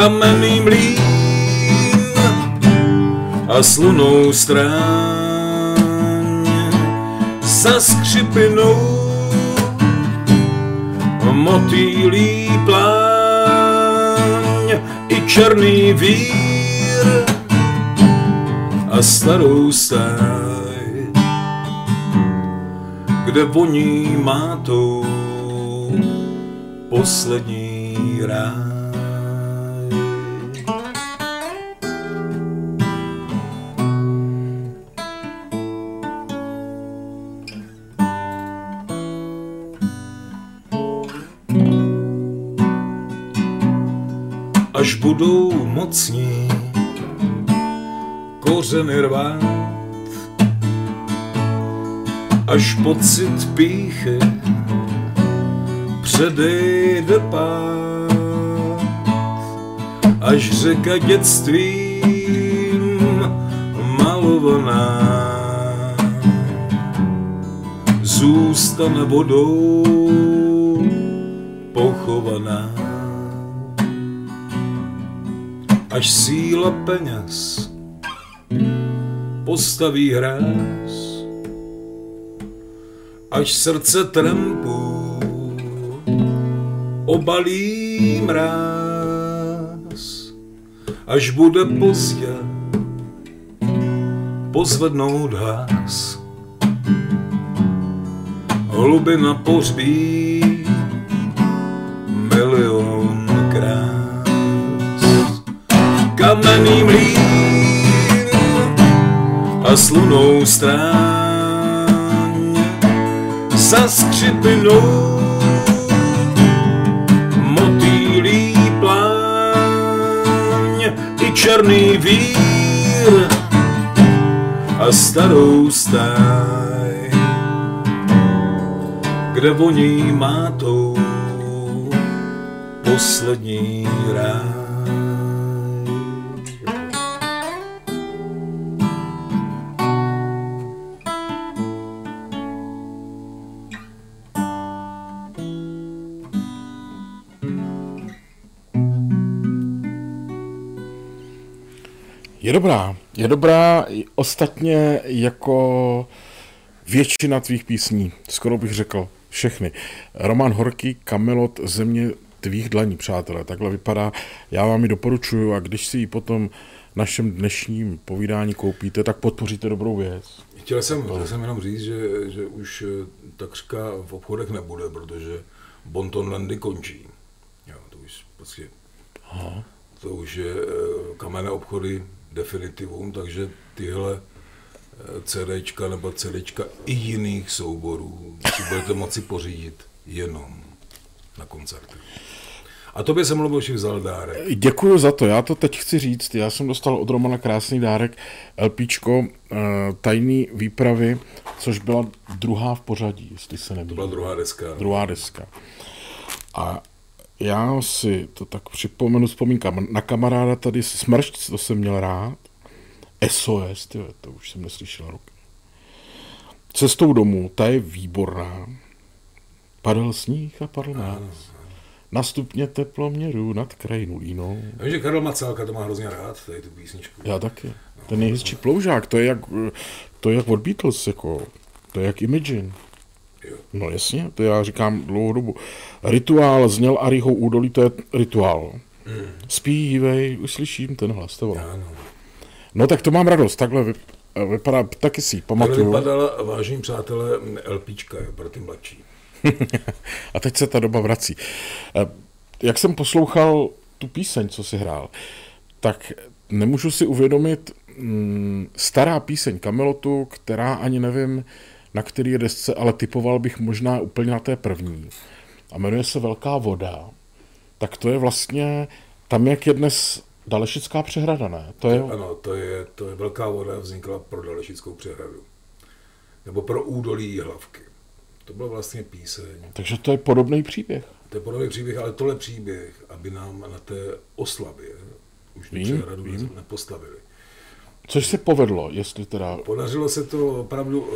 kamenný mlín a slunou stráň za skřipinou motýlí pláň i černý vír a starou stáj, kde voní mátou poslední rád. Budou mocní kořeny rvát, až pocit píchy předejde pát, až řeka dětstvím malovaná zůstane vodou až síla peněz postaví hráz, až srdce trempů obalí mráz, až bude pozdě pozvednout hlas. Hlubina pohřbí a slunou stráň za skřipinou motýlí pláň i černý vír a starou stáj, kde voní mátou poslední ráj.
Je dobrá. Je dobrá ostatně jako většina tvých písní, skoro bych řekl všechny. Roman Horký, Kamelot, Země tvých dlaní, přátelé. Takhle vypadá. Já vám ji doporučuju a když si ji potom našem dnešním povídání koupíte, tak podpoříte dobrou věc.
Chtěl jsem, chtěl jsem jenom říct, že, že už eh, takřka v obchodech nebude, protože Bontonlandy končí. Jo, to už prostě, Aha. to už je eh, kamenné obchody definitivum, takže tyhle eh, CDčka nebo CDčka i jiných souborů si budete moci pořídit jenom na koncerty. A tobě jsem Luboši vzal dárek.
Děkuji za to, já to teď chci říct. Já jsem dostal od Romana krásný dárek, LPčko eh, tajný výpravy, což byla druhá v pořadí, jestli se nemýlím.
To byla druhá deska.
Druhá deska. A já si to tak připomenu, vzpomínkám na kamaráda tady Smršť, to jsem měl rád. SOS, tyjo, to už jsem neslyšel rok. Cestou domů, ta je výborná. Padal sníh a padl nás. Na stupně teploměru nad krajinu línou.
Já vím, že Karel Macálka to má hrozně rád, tady tu písničku.
Já taky. Ten nejhezčí ploužák, to je jak, to je jak od Beatles, jako, to je jak Imagine. Jo. No jasně, to já říkám dlouhou dobu. Rituál zněl Ariho údolí, to je rituál. Mm. Spívej, uslyším ten hlas, to no. no tak to mám radost, takhle vy, vypadá, taky si pamatuju.
Takhle vypadala, vážení přátelé, LPčka pro ty mladší.
A teď se ta doba vrací. Eh, jak jsem poslouchal tu píseň, co si hrál, tak nemůžu si uvědomit mm, stará píseň Kamelotu, která ani nevím, na který desce, ale typoval bych možná úplně na té první. A jmenuje se Velká voda. Tak to je vlastně tam, jak je dnes Dalešická přehrada, ne?
To je... Ano, to je, to je Velká voda, vznikla pro Dalešickou přehradu. Nebo pro údolí hlavky. To byl vlastně píseň.
Takže to je podobný příběh.
To je podobný příběh, ale tohle příběh, aby nám na té oslavě už vím, přehradu vím. nepostavili.
Což se povedlo, jestli teda...
Podařilo se to opravdu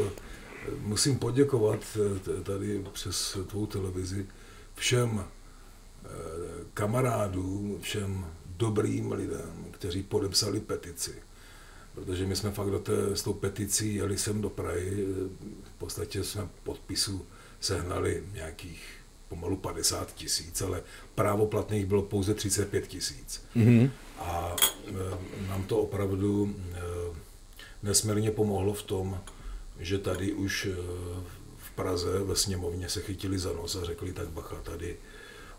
musím poděkovat eh, tady přes tvou televizi všem eh, kamarádům, všem dobrým lidem, kteří podepsali petici. Protože my jsme fakt do té, s tou peticí jeli sem do Prahy, v podstatě jsme podpisu sehnali nějakých pomalu 50 tisíc, ale právoplatných bylo pouze 35 tisíc. Mm-hmm. A e, nám to opravdu e, nesmírně pomohlo v tom, že tady už eh, v Praze ve sněmovně se chytili za nos a řekli, tak bacha, tady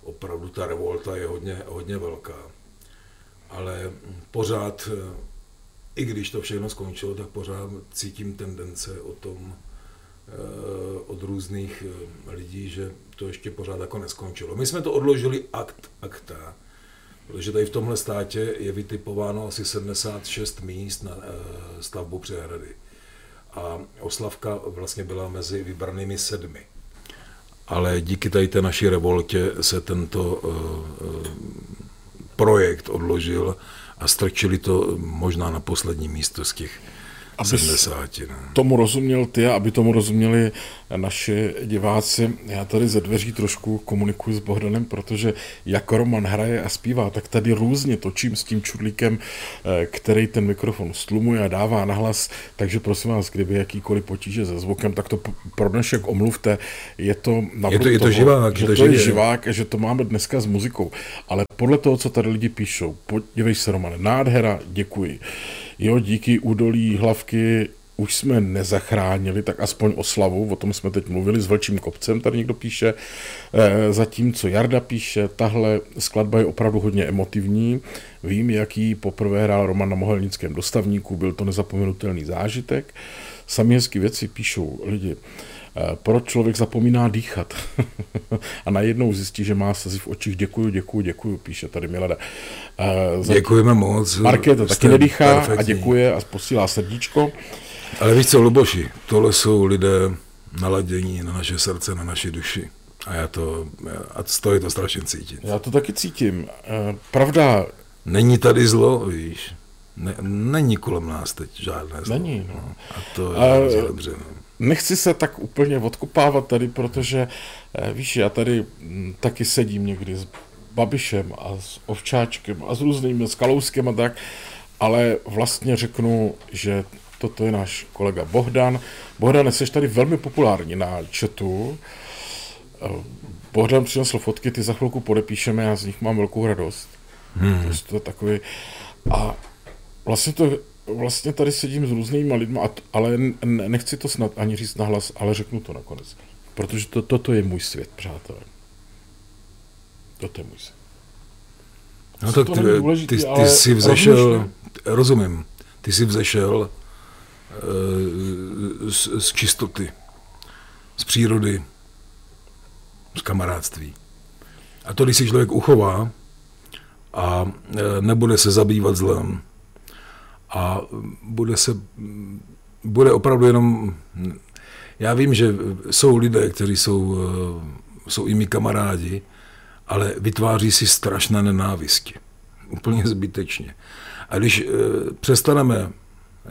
opravdu ta revolta je hodně, hodně velká. Ale pořád, eh, i když to všechno skončilo, tak pořád cítím tendence o tom, eh, od různých lidí, že to ještě pořád jako neskončilo. My jsme to odložili akt akta, protože tady v tomhle státě je vytipováno asi 76 míst na stavbu přehrady a oslavka vlastně byla mezi vybranými sedmi. Ale díky tady té naší revoltě se tento uh, projekt odložil a strčili to možná na poslední místo z těch aby 70. Ne?
tomu rozuměl ty a aby tomu rozuměli naši diváci. Já tady ze dveří trošku komunikuji s Bohdanem, protože jak Roman hraje a zpívá, tak tady různě točím s tím čudlíkem, eh, který ten mikrofon stlumuje a dává nahlas, takže prosím vás, kdyby jakýkoliv potíže se zvukem, tak to pro dnešek omluvte. Je to
je to, je to toho, živák,
že to, to je živák a že to máme dneska s muzikou. Ale podle toho, co tady lidi píšou, podívej se, Roman, nádhera, děkuji. Jo, díky údolí hlavky už jsme nezachránili, tak aspoň oslavu, o tom jsme teď mluvili s Vlčím kopcem, tady někdo píše, e, zatímco Jarda píše, tahle skladba je opravdu hodně emotivní, vím, jaký poprvé hrál Roman na Mohelnickém dostavníku, byl to nezapomenutelný zážitek, sami hezky věci píšou lidi, Eh, proč člověk zapomíná dýchat a najednou zjistí, že má slzy v očích. Děkuju, děkuju, děkuju, píše tady Milada.
Eh, Děkujeme moc.
Markéta taky nedýchá perfektní. a děkuje a posílá srdíčko.
Ale víš co, Luboši, tohle jsou lidé naladění na naše srdce, na naši duši. A já to, a stojí to strašně cítit.
Já to taky cítím. Eh, pravda.
Není tady zlo, víš. Ne, není kolem nás teď žádné zlo.
Není, no.
A to je a, dobře. No
nechci se tak úplně odkopávat tady, protože eh, víš, já tady hm, taky sedím někdy s Babišem a s Ovčáčkem a s různými, s Kalouskem a tak, ale vlastně řeknu, že toto je náš kolega Bohdan. Bohdan, jsi tady velmi populární na chatu. Eh, Bohdan přinesl fotky, ty za chvilku podepíšeme, já z nich mám velkou radost. Hmm. To je takový... A vlastně to vlastně tady sedím s různými lidmi, ale nechci to snad ani říct nahlas, ale řeknu to nakonec. Protože to, toto je můj svět, přátelé. Toto je můj svět.
No tak ty, ty, ty, ty jsi vzešel, rozumím, ty jsi vzešel uh, z, z čistoty, z přírody, z kamarádství. A to, když si člověk uchová a uh, nebude se zabývat zlem, a bude se, bude opravdu jenom, já vím, že jsou lidé, kteří jsou, jsou i mi kamarádi, ale vytváří si strašné nenávisti. Úplně zbytečně. A když eh, přestaneme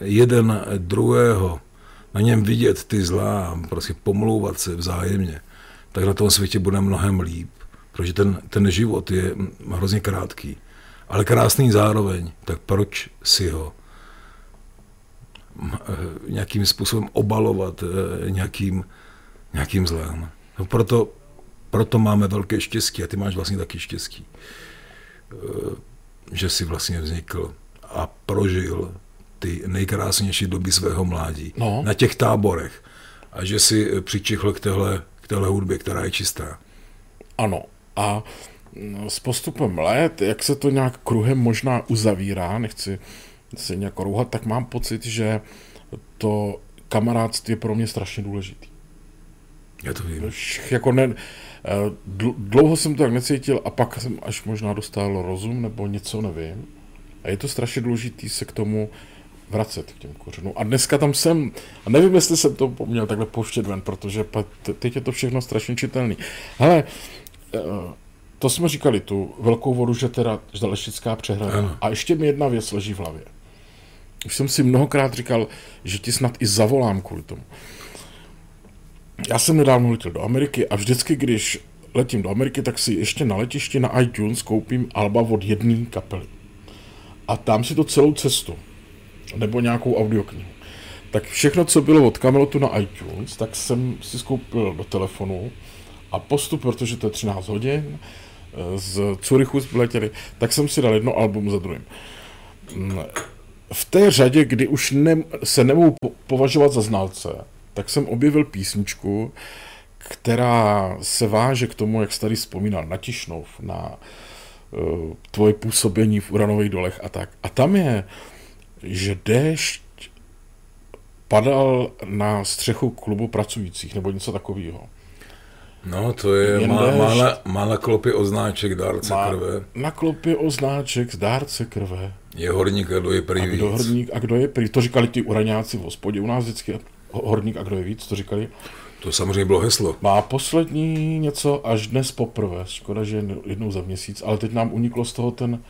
jeden druhého na něm vidět ty zlá, prostě pomlouvat se vzájemně, tak na tom světě bude mnohem líp, protože ten, ten život je hrozně krátký, ale krásný zároveň, tak proč si ho Eh, nějakým způsobem obalovat eh, nějakým, nějakým zlem. No proto, proto máme velké štěstí a ty máš vlastně taky štěstí, eh, že jsi vlastně vznikl a prožil ty nejkrásnější doby svého mládí no. na těch táborech a že si přičichl k téhle, k téhle hudbě, která je čistá.
Ano. A mm, s postupem let, jak se to nějak kruhem možná uzavírá, nechci se nějak rouhat, tak mám pocit, že to kamarádství je pro mě strašně důležitý.
Já to vím.
Jako ne, eh, dlouho jsem to tak necítil a pak jsem až možná dostal rozum nebo něco, nevím. A je to strašně důležitý se k tomu vracet k těm kořenům. A dneska tam jsem, a nevím, jestli jsem to měl takhle pouštět ven, protože teď je to všechno strašně čitelný. Hele, eh, to jsme říkali, tu velkou vodu, že teda Žaleštická přehrada. A ještě mi jedna věc leží v hlavě. Už jsem si mnohokrát říkal, že ti snad i zavolám kvůli tomu. Já jsem nedávno letěl do Ameriky a vždycky, když letím do Ameriky, tak si ještě na letišti na iTunes koupím alba od jedné kapely. A tam si to celou cestu. Nebo nějakou audioknihu. Tak všechno, co bylo od Camelotu na iTunes, tak jsem si skoupil do telefonu a postup, protože to je 13 hodin, eh, z Curychu jsme letěli, tak jsem si dal jedno album za druhým v té řadě, kdy už ne, se nemohu považovat za znalce, tak jsem objevil písničku, která se váže k tomu, jak jsi tady vzpomínal, na Tišnov, na uh, tvoje působení v Uranových dolech a tak. A tam je, že déšť padal na střechu klubu pracujících, nebo něco takového.
No, to je má, má, na, má na klopě oznáček dárce má krve.
Na klopě oznáček dárce krve.
Je horník a kdo je prý
a kdo víc. Horník a kdo je prý, to říkali ty uraňáci v hospodě, u nás vždycky horník a kdo je víc, to říkali.
To samozřejmě bylo heslo.
Má poslední něco až dnes poprvé, škoda, že jednou za měsíc, ale teď nám uniklo z toho ten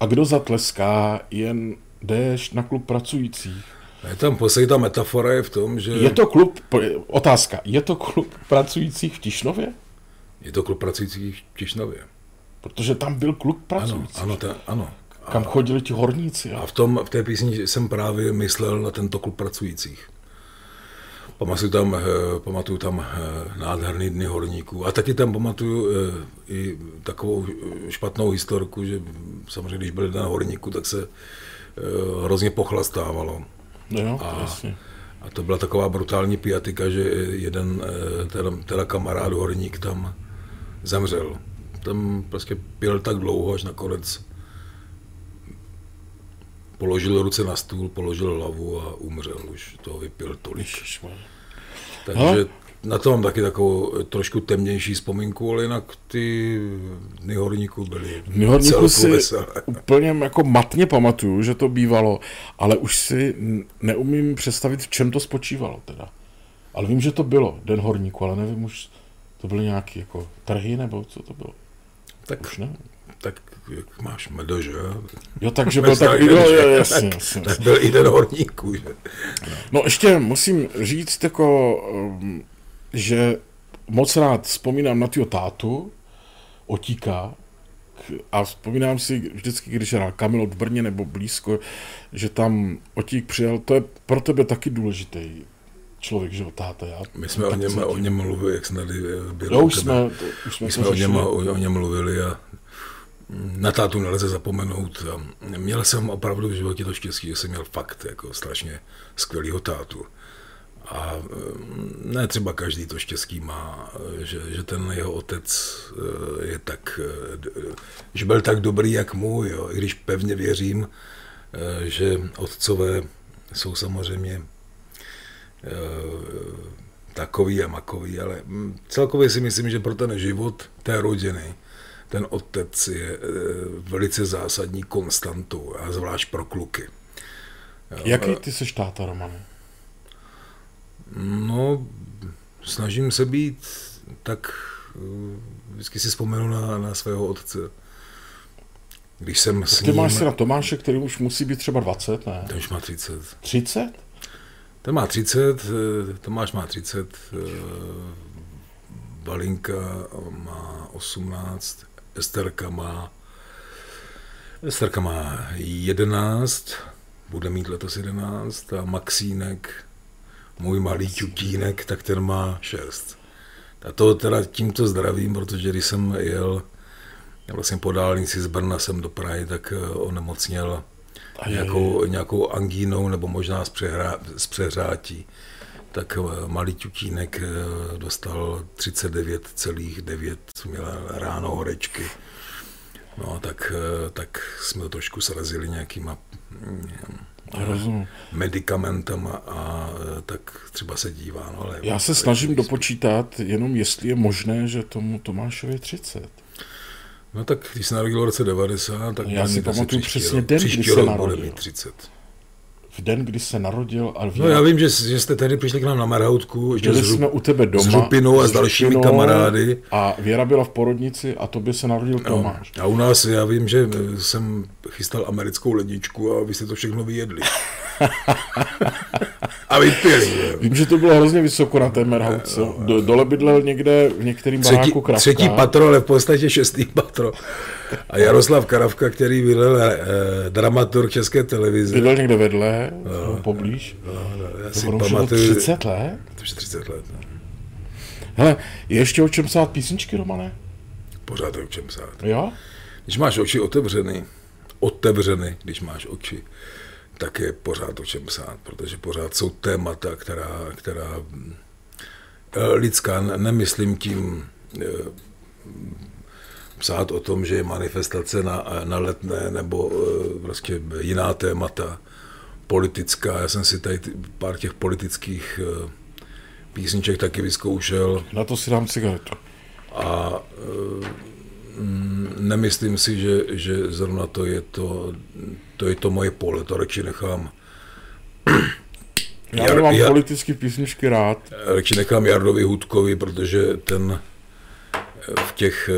a kdo zatleská jen déšť na klub pracujících.
Je tam posej, ta metafora je v tom, že...
Je to klub, otázka, je to klub pracujících v Tišnově?
Je to klub pracujících v Tišnově.
Protože tam byl klub pracujících.
Ano, ano, ta, ano.
Kam chodili ti horníci.
A v, tom, v té písni jsem právě myslel na tento klub pracujících. Pamatuju tam, eh, pamatuju tam eh, nádherný dny horníků. A taky tam pamatuju eh, i takovou špatnou historku, že samozřejmě, když byl den horníků, tak se hrozně pochlastávalo.
Jo, a, jasně.
a to byla taková brutální piatika, že jeden teda, teda kamarád horník tam zemřel. Tam prostě pil tak dlouho, až nakonec položil ruce na stůl, položil hlavu a umřel. Už toho vypil tolik. Takže no. Na to mám taky takovou trošku temnější vzpomínku, ale jinak ty dny horníků byly
Dny horníků si veselé. úplně jako matně pamatuju, že to bývalo, ale už si neumím představit, v čem to spočívalo teda. Ale vím, že to bylo, Den horníku, ale nevím už, to byly nějaký jako trhy, nebo co to bylo?
Tak, už ne? tak jak máš medo, že
jo? takže byl tak, jo, jo, jasně, jasně.
Tak byl i den horníků, že?
No ještě musím říct, jako, že moc rád vzpomínám na tvýho tátu, Otíka, a vzpomínám si vždycky, když hrál Kamilot v Brně nebo blízko, že tam Otík přijel, to je pro tebe taky důležitý člověk, že táta. Já
My jsme o něm, o něm mluvili, jak jsme tady byli.
No, už jsme, to, už jsme,
My jsme o něm, o, o něm mluvili a na tátu nelze zapomenout. Měl jsem opravdu v životě to štěstí, že jsem měl fakt jako strašně skvělýho tátu. A mm, ne třeba každý to štěstí má, že, že ten jeho otec eh, je tak, eh, že byl tak dobrý, jak můj, jo. i když pevně věřím, eh, že otcové jsou samozřejmě takový a makový, ale mm, celkově si myslím, že pro ten život té rodiny ten otec je eh, velice zásadní konstantou, a zvlášť pro kluky.
Jaký ty seš táta, Roman?
No, snažím se být tak, eh, vždycky si vzpomenu na, na svého otce. Když jsem tak s
ním... máš si na Tomáše, který už musí být třeba 20, ne?
Ten už má 30.
30?
Ten má 30, eh, Tomáš má 30, Balinka má 18, Esterka má, Esterka má 11, bude mít letos 11 a Maxínek, můj malý ťutínek, tak ten má 6. A to teda tímto zdravím, protože když jsem jel vlastně po dálnici z Brna sem do Prahy, tak eh, onemocněl nějakou, nějakou angínou nebo možná z, přehrá, z přehrátí tak eh, malý ťutínek eh, dostal 39,9, měl ráno horečky. No, tak, tak jsme to trošku srazili nějakýma
Rozumím.
medicamentama a tak třeba se dívá. No, ale
Já se snažím dopočítat jenom, jestli je možné, že tomu Tomášovi 30.
No tak když se narodil v roce 90, tak
já si pamatuju přesně den, kdy se narodil. Bude mít
30
v den, kdy se narodil
Alvín. No já vím, že, že jste tady přišli k nám na Marhautku.
Byli zrup, jsme u tebe doma.
S Rupinou a s dalšími kamarády.
A Věra byla v porodnici a tobě se narodil no. Tomáš.
A u nás, já vím, že jsem chystal americkou ledničku a vy jste to všechno vyjedli. a vypili.
Vím, že to bylo hrozně vysoko na té Merhautce. Do, dole bydlel někde v některým baráku Kravka.
Třetí patro, ale v podstatě šestý patro. A Jaroslav Karavka, který byl eh, dramaturg České televize.
Bydlel někde vedle, no, poblíž. No, no, já si pamatuju. 30 let?
To už 30 let. No.
Hele, je ještě o čem psát písničky, Romane?
Pořád je o čem psát.
Jo?
Když máš oči otevřeny, otevřeny, když máš oči, tak je pořád o čem psát, protože pořád jsou témata, která, která eh, lidská, nemyslím tím eh, psát o tom, že je manifestace na, na letné nebo prostě jiná témata politická. Já jsem si tady pár těch politických písniček taky vyzkoušel.
Na to si dám cigaretu.
A nemyslím si, že, že zrovna to je to, to je to moje pole, to radši nechám.
Já Jar, mám jar, politické písničky rád.
Radši nechám Jardovi Hudkovi, protože ten v těch,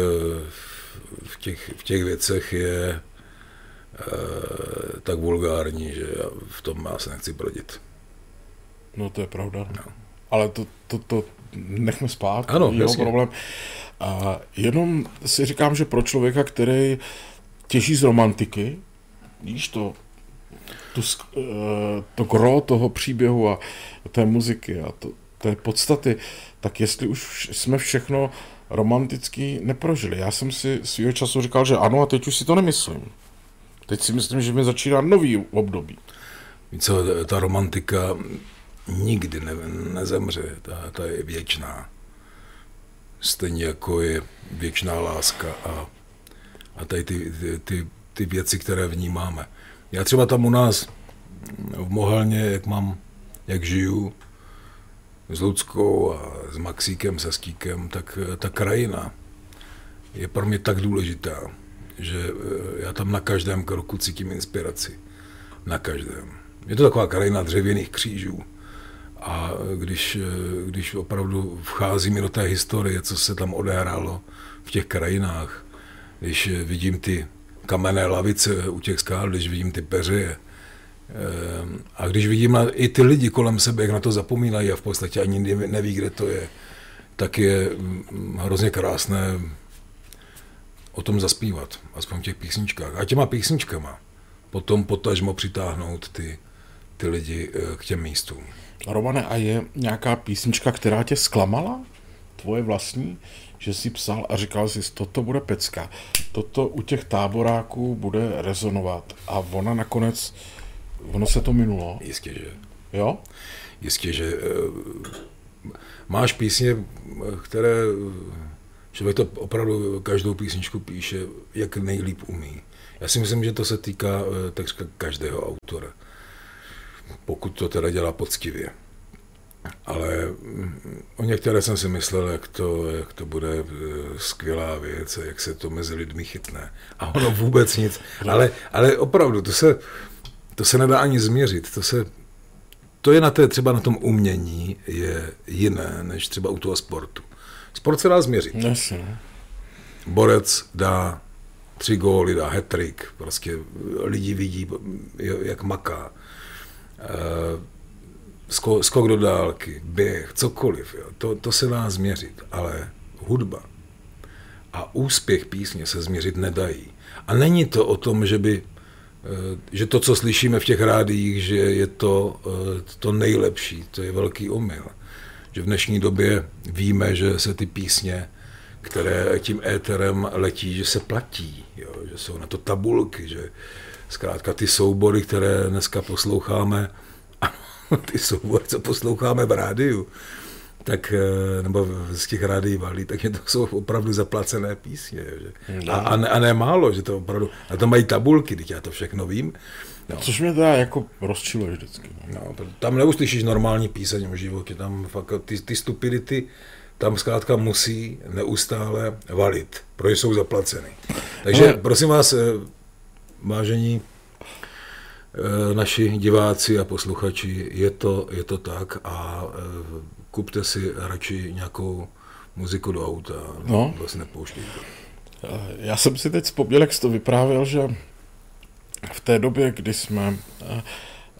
v těch, v těch věcech je tak vulgární, že já v tom já se nechci brodit.
No to je pravda. No. Ale to, to, to nechme spát,
ano,
jeho problém. A jenom si říkám, že pro člověka, který těží z romantiky, víš to, tu, eh, to gro toho příběhu a té muziky a to, té podstaty, tak jestli už jsme všechno romanticky neprožili. Já jsem si svýho času říkal, že ano a teď už si to nemyslím. Teď si myslím, že mi začíná nový období.
Co, ta romantika nikdy ne, nezemře, ta, ta je věčná. Stejně jako je věčná láska a, a tady ty, ty, ty, ty věci, které vnímáme. Já třeba tam u nás v Mohelně, jak mám, jak žiju, s Ludskou a s Maxíkem, se Skíkem, tak ta krajina je pro mě tak důležitá, že eh, já tam na každém kroku cítím inspiraci. Na každém. Je to taková krajina dřevěných křížů. A když, když opravdu vcházíme do té historie, co se tam odehrálo v těch krajinách, když vidím ty kamenné lavice u těch skál, když vidím ty peřeje, a když vidím i ty lidi kolem sebe, jak na to zapomínají a v podstatě ani neví, kde to je, tak je mm, hrozně krásné o tom zaspívat, aspoň v těch písničkách. A těma písničkama potom potažmo přitáhnout ty, ty lidi eh, k těm místům.
Romane, a je nějaká písnička, která tě zklamala? Tvoje vlastní? Že jsi psal a říkal jsi, toto bude pecka, toto u těch táboráků bude rezonovat. A ona nakonec, ono se to minulo.
Jistě, že.
Jo?
Jistě, že uh, máš písně, které Člověk to opravdu každou písničku píše, jak nejlíp umí. Já si myslím, že to se týká eh, takřka každého autora. Pokud to teda dělá poctivě. Ale mm, o některé jsem si myslel, jak to, jak to bude eh, skvělá věc, jak se to mezi lidmi chytne. A ono vůbec nic. Ale, ale opravdu, to se, to se nedá ani změřit. To, se, to je na té, třeba na tom umění je jiné, než třeba u toho sportu. Sport se dá změřit.
Jasně.
Borec dá tři góly, dá hetrik, prostě lidi vidí, jak maká. Eh, skok, skok do dálky, běh, cokoliv, jo. To, to se dá změřit, ale hudba a úspěch písně se změřit nedají. A není to o tom, že by eh, že to, co slyšíme v těch rádiích, že je to eh, to nejlepší, to je velký omyl že v dnešní době víme, že se ty písně, které tím éterem letí, že se platí, jo, že jsou na to tabulky, že zkrátka ty soubory, které dneska posloucháme, ty soubory, co posloucháme v rádiu, tak, eh, nebo z těch rádií valí, tak to jsou opravdu zaplacené písně. Že? A, a, ne, a ne málo, že to opravdu, a to mají tabulky, teď já to všechno vím,
No. Což mě teda jako rozčiluje vždycky.
No. no, tam neuslyšíš normální píseň o životě, tam fakt ty, ty stupidity tam zkrátka musí neustále valit, protože jsou zaplaceny. Takže Ale... prosím vás, eh, vážení eh, naši diváci a posluchači, je to, je to tak a eh, kupte si radši nějakou muziku do auta, no. vlastně nepouštějte.
Já jsem si teď vzpomněl, jak jsi to vyprávěl, že v té době, kdy jsme eh,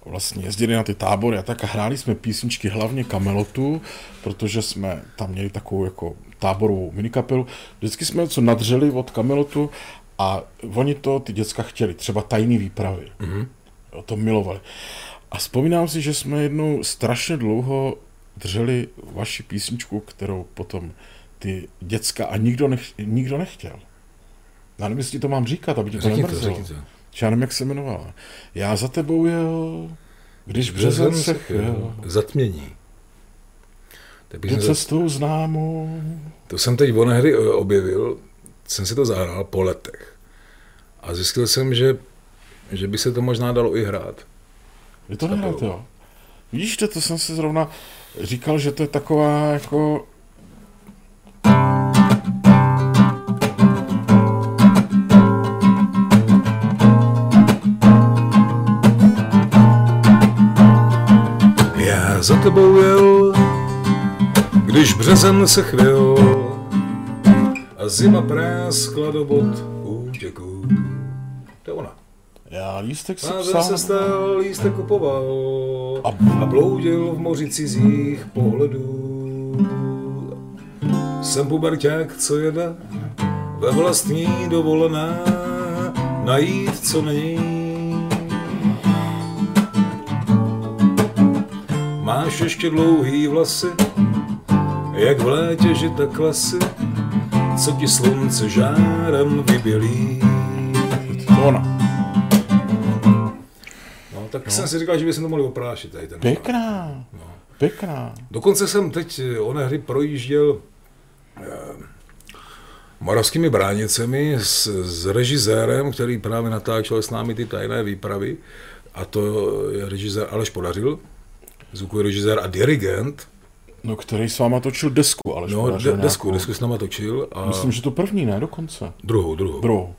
vlastně jezdili na ty tábory a tak a hráli jsme písničky hlavně Kamelotu, protože jsme tam měli takovou jako táborovou minikapelu. Vždycky jsme něco nadřeli od Kamelotu a oni to, ty děcka chtěli, třeba tajný výpravy. Mm-hmm. O to milovali. A vzpomínám si, že jsme jednou strašně dlouho drželi vaši písničku, kterou potom ty děcka a nikdo, nech, nikdo nechtěl. Já nevím, jestli to mám říkat, aby tě to nemrzelo. Já nevím, jak se jmenovala. Já za tebou jel, když březen se chvěl.
Zatmění.
Jde cestou známou.
To jsem teď onehdy eh, objevil, jsem si to zahrál po letech. A zjistil jsem, že, že by se to možná dalo i hrát.
Je to nehrát, jo. Vidíš, to, to jsem si zrovna říkal, že to je taková jako
za tebou jel, když březen se chvěl zima práskla do bod útěků. To je ona.
Já lístek si
psal. se stal, lístek kupoval, dál a bloudil v moři cizích pohledů. Jsem puberťák, co jede ve vlastní dovolené najít, co není. Máš ještě dlouhý vlasy, jak v létě žita klasy, co ti slunce žárem vybělí.
Ona.
No, tak no. jsem si říkal, že by se to mohli oprášit tady ten.
Pěkná. No. Pěkná.
Dokonce jsem teď hry projížděl eh, moravskými bránicemi s, s režisérem, který právě natáčel s námi ty tajné výpravy. A to je režisér Aleš Podařil, zvukový režisér a dirigent.
No, který s váma točil desku, ale
No, de, desku, desku s náma točil.
A... Myslím, že to první, ne, dokonce.
Druhou, druhou.
Druhou.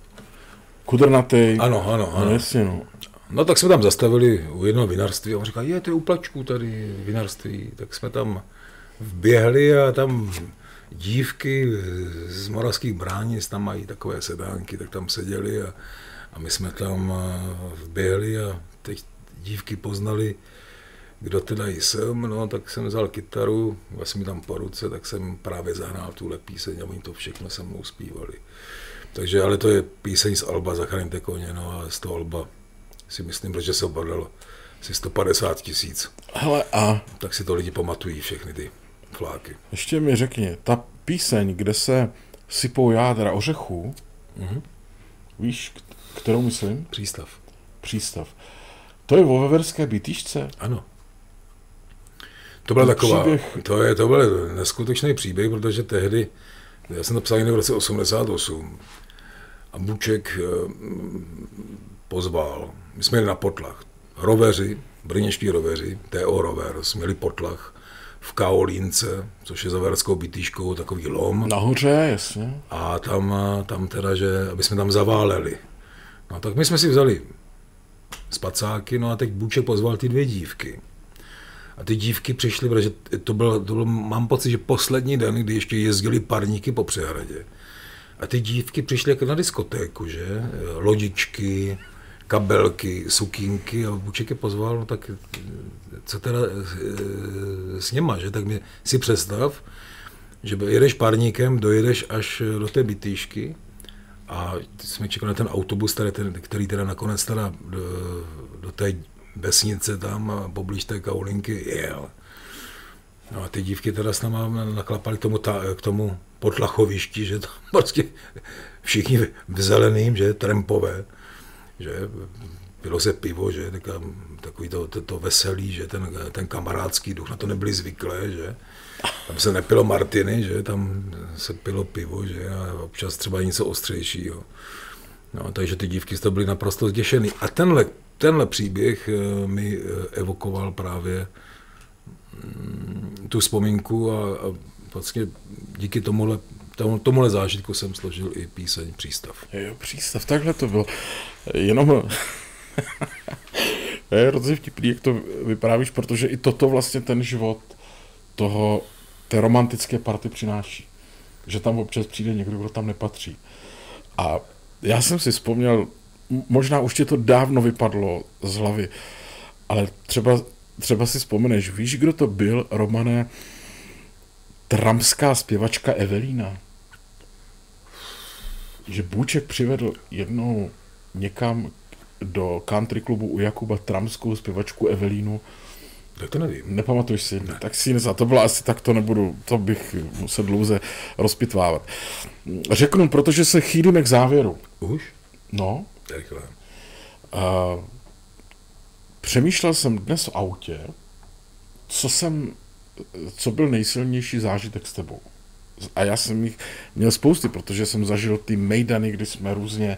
Kudrnatý.
Ano, ano, ano.
No, jasně, no.
No tak jsme tam zastavili u jednoho vinarství a on říkal, je, to je u Plačku tady vinarství. Tak jsme tam vběhli a tam dívky z moravských bránic tam mají takové sedánky, tak tam seděli a, a my jsme tam vběhli a teď dívky poznali, kdo teda jsem, no tak jsem vzal kytaru, vlastně mi tam po ruce, tak jsem právě zahrál tuhle píseň a oni to všechno se mnou zpívali. Takže, ale to je píseň z Alba Zachraňte koně, no a z toho Alba si myslím, že se obadalo asi 150 tisíc.
Hele a...
Tak si to lidi pamatují, všechny ty fláky.
Ještě mi řekni, ta píseň, kde se sypou jádra ořechů, mm-hmm. víš, kterou myslím?
Přístav.
Přístav. To je o veverské bytišce?
Ano. To byl taková, příběh... to, je, to byl neskutečný příběh, protože tehdy, já jsem to psal v roce 88 a Buček eh, pozval, my jsme jeli na potlach, roveři, brněští roveři, TO Rover, jsme měli potlach v Kaolínce, což je za Verskou bytýškou takový lom.
Nahoře, jasně.
A tam, tam teda, že aby jsme tam zaváleli. No tak my jsme si vzali spacáky, no a teď Bůček pozval ty dvě dívky. A ty dívky přišly, protože to bylo, to bylo, mám pocit, že poslední den, kdy ještě jezdili parníky po přehradě. A ty dívky přišly jako na diskotéku, že? Lodičky, kabelky, sukínky a Buček je pozval, no tak co teda e, s něma, že? Tak mě si představ, že jedeš párníkem, dojedeš až do té bytýšky a jsme čekali na ten autobus, který, který teda nakonec teda do, do té vesnice tam poblíž té Kaulinky jel. No a ty dívky teda s náma naklapali k tomu, ta, k tomu potlachovišti, že to prostě všichni v zeleným, že trempové že bylo se pivo, že takový to, to, to veselý, že ten, ten kamarádský duch, na to nebyli zvyklé, že tam se nepilo martiny, že tam se pilo pivo, že a občas třeba něco ostřejšího. No, takže ty dívky to byly naprosto zděšený. A tenhle, tenhle příběh eh, mi eh, evokoval právě mm, tu vzpomínku a, a vlastně díky tomuhle tomu, tomuhle zážitku jsem složil i píseň Přístav.
Jo, Přístav, takhle to bylo. Jenom je hrozně vtipný, jak to vyprávíš, protože i toto vlastně ten život toho, té romantické party přináší. Že tam občas přijde někdo, kdo tam nepatří. A já jsem si vzpomněl, možná už ti to dávno vypadlo z hlavy, ale třeba, třeba si vzpomeneš, víš, kdo to byl, Romané, tramská zpěvačka Evelína? Že Bůček přivedl jednou někam do country klubu u Jakuba tramskou zpěvačku Evelínu.
Tak to nevím.
Nepamatuješ si? Ne. Tak si nezá. To bylo asi tak, to nebudu, to bych musel dlouze rozpitvávat. Řeknu, protože se chýlíme k závěru.
Už?
No.
Rychle.
A, přemýšlel jsem dnes o autě, co jsem, co byl nejsilnější zážitek s tebou. A já jsem jich měl spousty, protože jsem zažil ty mejdany, kdy jsme různě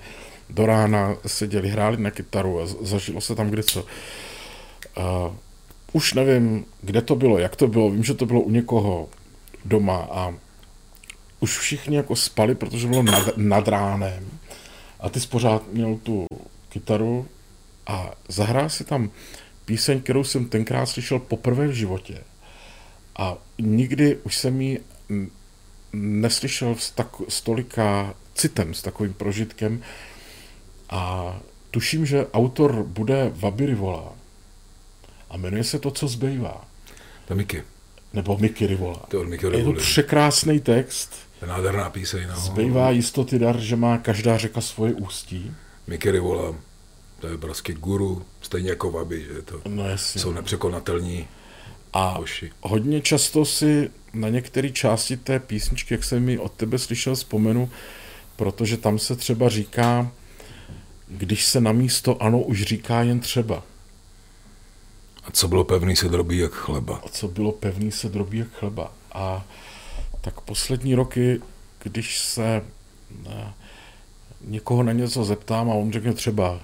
do rána seděli, hráli na kytaru a zažilo se tam kde co. Už nevím, kde to bylo, jak to bylo, vím, že to bylo u někoho doma a už všichni jako spali, protože bylo nad, nad ránem a ty jsi pořád měl tu kytaru a zahrál si tam píseň, kterou jsem tenkrát slyšel poprvé v životě. A nikdy už jsem ji neslyšel s, tak, s tolika citem, s takovým prožitkem, a tuším, že autor bude Vabirivola. a jmenuje se to, co zbývá.
To Miky.
Nebo Miky Rivola.
To je od Miky
Je to překrásný text.
To je nádherná píseň. No.
Zbývá jistoty dar, že má každá řeka svoje ústí.
Miky Rivola, to je prostě guru, stejně jako Vaby, že to
No jasně.
jsou nepřekonatelní
A
hoši.
hodně často si na některé části té písničky, jak jsem ji od tebe slyšel, vzpomenu, protože tam se třeba říká, když se na místo ano už říká jen třeba.
A co bylo pevný, se drobí jak chleba.
A co bylo pevný, se drobí jak chleba. A tak poslední roky, když se eh, někoho na něco zeptám a on řekne třeba,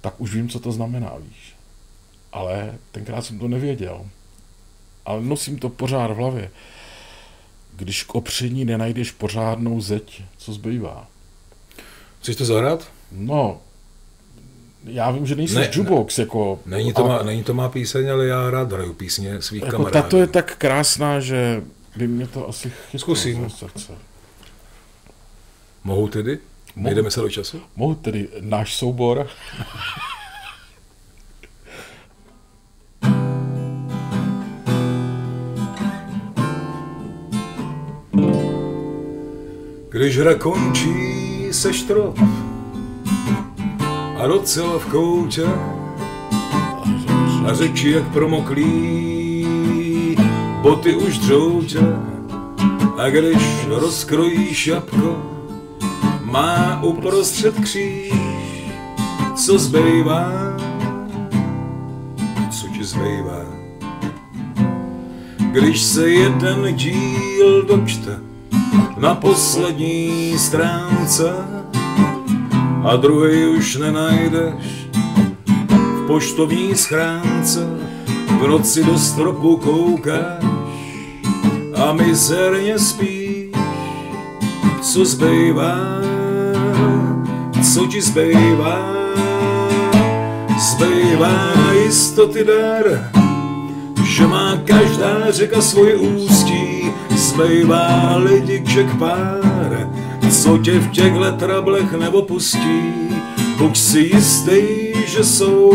tak už vím, co to znamená, víš. Ale tenkrát jsem to nevěděl. Ale nosím to pořád v hlavě. Když k opření nenajdeš pořádnou zeď, co zbývá?
Chceš to zahrát?
No, já vím, že nejsi
Ne,
jukebox, jako...
Není to,
ale-
má, není to má píseň, ale já rád hraju písně svých
Jako
kamarádů.
tato je tak krásná, že by mě to asi chytlo
Zkusím.
srdce.
Mohu tedy?
Mohu.
Nejdeme se do času?
Mohu tedy náš soubor?
Když hra končí, se štrop a docela v koutě a řeči jak promoklý, boty už dřoutě a když rozkrojíš jabko, má uprostřed kříž, co zbývá, co ti zbývá. Když se jeden díl dočte, na poslední stránce a druhý už nenajdeš v poštovní schránce. V noci do stropu koukáš a mizerně spíš, co zbývá, co ti zbývá, zbývá jistoty dar, že má každá řeka svoje ústí, zbývá lidiček pár, co tě v těchhle trablech neopustí. Buď si jistý, že jsou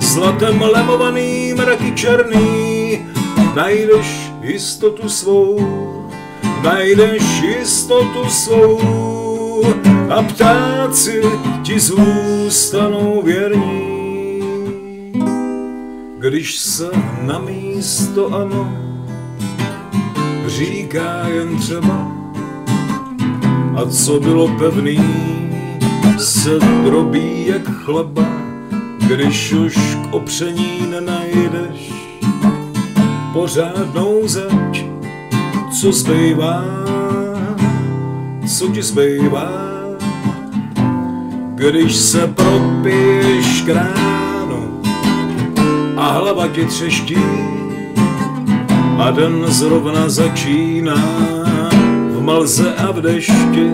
zlatem lemovaný mraky černý, najdeš jistotu svou, najdeš jistotu svou a ptáci ti zůstanou věrní. Když se na místo ano říká jen třeba a co bylo pevný se drobí jak chleba, když už k opření nenajdeš. Pořádnou zeď, co zbývá, co ti zbývá, když se propiješ kránu a hlava ti třeští a den zrovna začíná v mlze a v dešti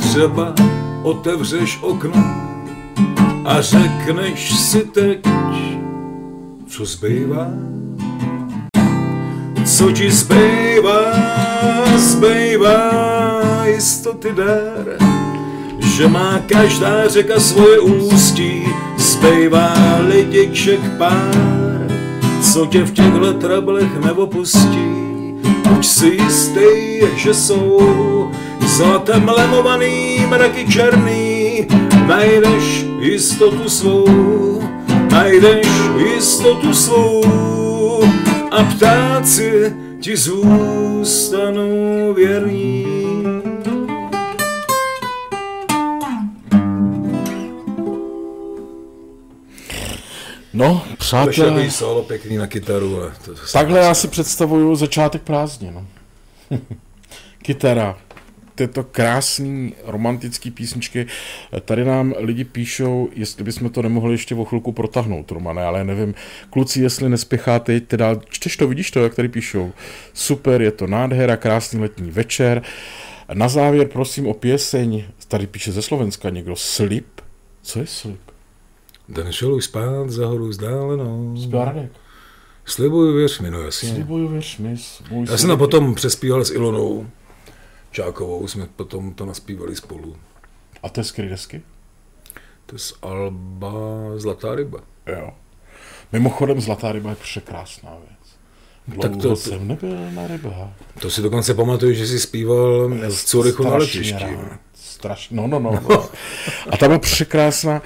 třeba otevřeš okno a řekneš si teď, co zbývá, co ti zbývá, zbývá jistoty dar, že má každá řeka svoje ústí, zbývá lidiček pár, co tě v těchto trablech neopustí. Buď si jistý, že jsou zlatem lemovaný mraky černý, najdeš jistotu svou, najdeš jistotu svou a ptáci ti zůstanou věrní.
No,
To je
přátelé,
takový solo pěkný na kytaru. Ale to, to
takhle já si představuju začátek prázdnin. No. Kytara. Tyto krásný romantický písničky. Tady nám lidi píšou, jestli bychom to nemohli ještě o chvilku protáhnout, Romane, ale nevím. Kluci, jestli nespěcháte, jděte dál. Čteš to, vidíš to, jak tady píšou. Super, je to nádhera, krásný letní večer. Na závěr prosím o pěseň, tady píše ze Slovenska někdo, Slip. Co je slip?
Den šel už spát za horu vzdálenou.
Zpěvá Radek.
Slibuju, věř mi, no jasně.
Slibuju, věř mi,
Já jsem tam potom přespíval s Ilonou Čákovou, jsme potom to naspívali spolu.
A to je z desky?
To je z Alba Zlatá ryba.
Jo. Mimochodem Zlatá ryba je překrásná věc. Dlouho
Tak to-
jsem nebyl na rybách.
To si dokonce pamatuju, že jsi zpíval z Curychu na letišti.
rád. Strašně, no, no, no, no. A ta byla překrásná,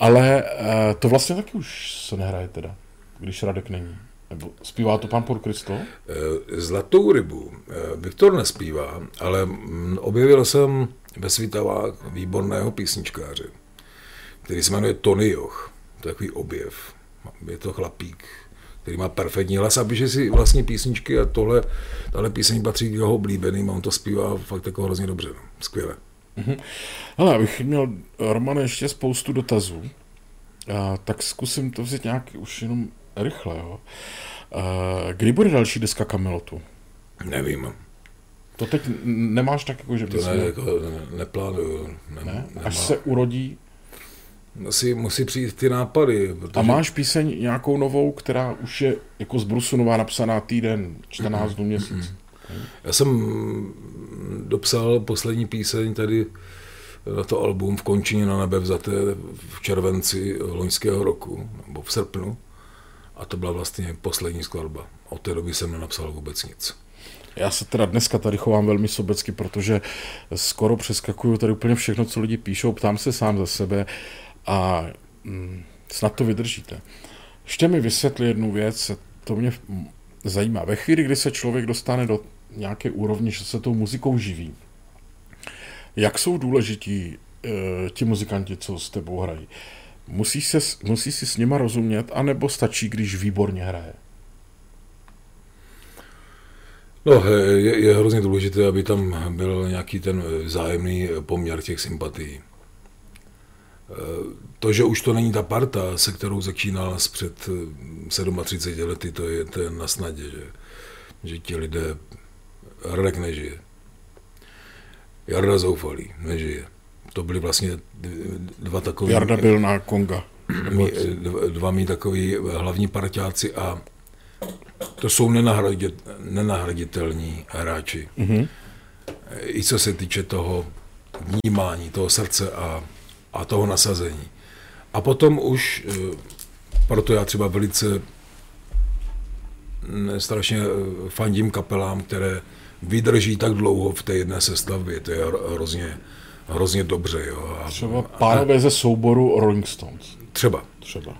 ale uh, to vlastně taky už se nehraje teda, když Radek není. Nebo zpívá to pan Por Kristo?
Eh, Zlatou rybu eh, Viktor nespívá, ale mm, objevil jsem ve Svitavách výborného písničkáře, který se jmenuje Tony Joch. To je takový objev. Je to chlapík, který má perfektní hlas a píše si vlastní písničky a tohle, tahle píseň patří k jeho oblíbeným a on to zpívá fakt jako hrozně dobře. No. Skvěle.
Hele, abych měl, Romane, ještě spoustu dotazů, a, tak zkusím to vzít nějak už jenom rychle, jo. A, kdy bude další deska Kamelotu?
Nevím.
To teď nemáš tak, jako, že
To
bys
ne,
měl,
jako, ne, neplánuju. Ne,
ne?
nemá.
Až se urodí.
Musí, musí přijít ty nápady. Protože...
A máš píseň nějakou novou, která už je jako z Brusu nová napsaná týden, 14 dnů měsíc.
Já jsem dopsal poslední píseň tady na to album v Končině na nebe vzaté v červenci loňského roku, nebo v srpnu. A to byla vlastně poslední skladba. Od té doby jsem nenapsal vůbec nic.
Já se teda dneska tady chovám velmi sobecky, protože skoro přeskakuju tady úplně všechno, co lidi píšou, ptám se sám za sebe a mm, snad to vydržíte. Ještě mi vysvětli jednu věc, to mě zajímá. Ve chvíli, kdy se člověk dostane do nějaké úrovně, že se tou muzikou živí, jak jsou důležití e, ti muzikanti, co s tebou hrají? Musíš, se, musíš si s nima rozumět, anebo stačí, když výborně hraje?
No, je, je hrozně důležité, aby tam byl nějaký ten vzájemný poměr těch sympatií. Eh, To, že už to není ta parta, se kterou začínal před 37 lety, to je, to je na snadě, že, že ti lidé, Radek nežije. Jarda Zoufalý nežije. To byly vlastně dva takové...
Jarda byl na Konga.
mý, dva, mý takový hlavní parťáci a to jsou nenahradit, nenahraditelní hráči. Mm-hmm. I co se týče toho vnímání, toho srdce a, a toho nasazení. A potom už, eh, proto já třeba velice strašně eh, fandím kapelám, které vydrží tak dlouho v té jedné sestavě. To je hro- hrozně, hrozně dobře. Jo. A,
Třeba pánové ze souboru Rolling Stones.
třeba.
Třeba.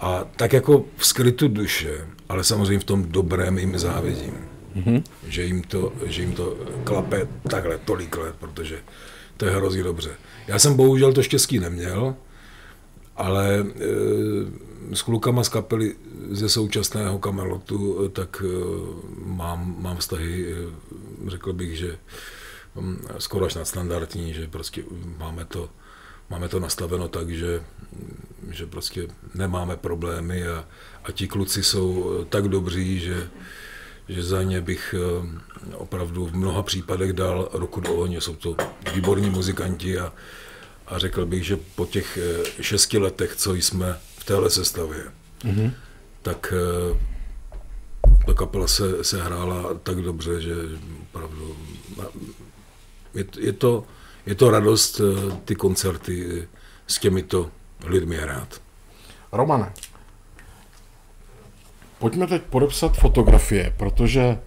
A tak jako v skrytu duše, ale samozřejmě v tom dobrém jim závidím. Mm-hmm. Že, jim to, že jim to klape takhle tolik let, protože to je hrozně dobře. Já jsem bohužel to štěstí neměl, ale e, s klukama z kapely ze současného kamelotu, e, tak e, mám, mám vztahy, e, řekl bych, že skoro až nadstandardní, že prostě máme to, máme to nastaveno tak, že, že prostě nemáme problémy a, a ti kluci jsou eh, tak dobří, že, že za ně bych eh, opravdu v mnoha případech dal ruku do ohně. Jsou to výborní muzikanti a, a řekl bych, že po těch eh, šesti letech, co jsme v téhle sestavě, mm-hmm. tak ta kapela se, se hrála tak dobře, že opravdu je, je, to, je to radost eh, ty koncerty eh, s těmito lidmi hrát.
Romane, pojďme teď podepsat fotografie, protože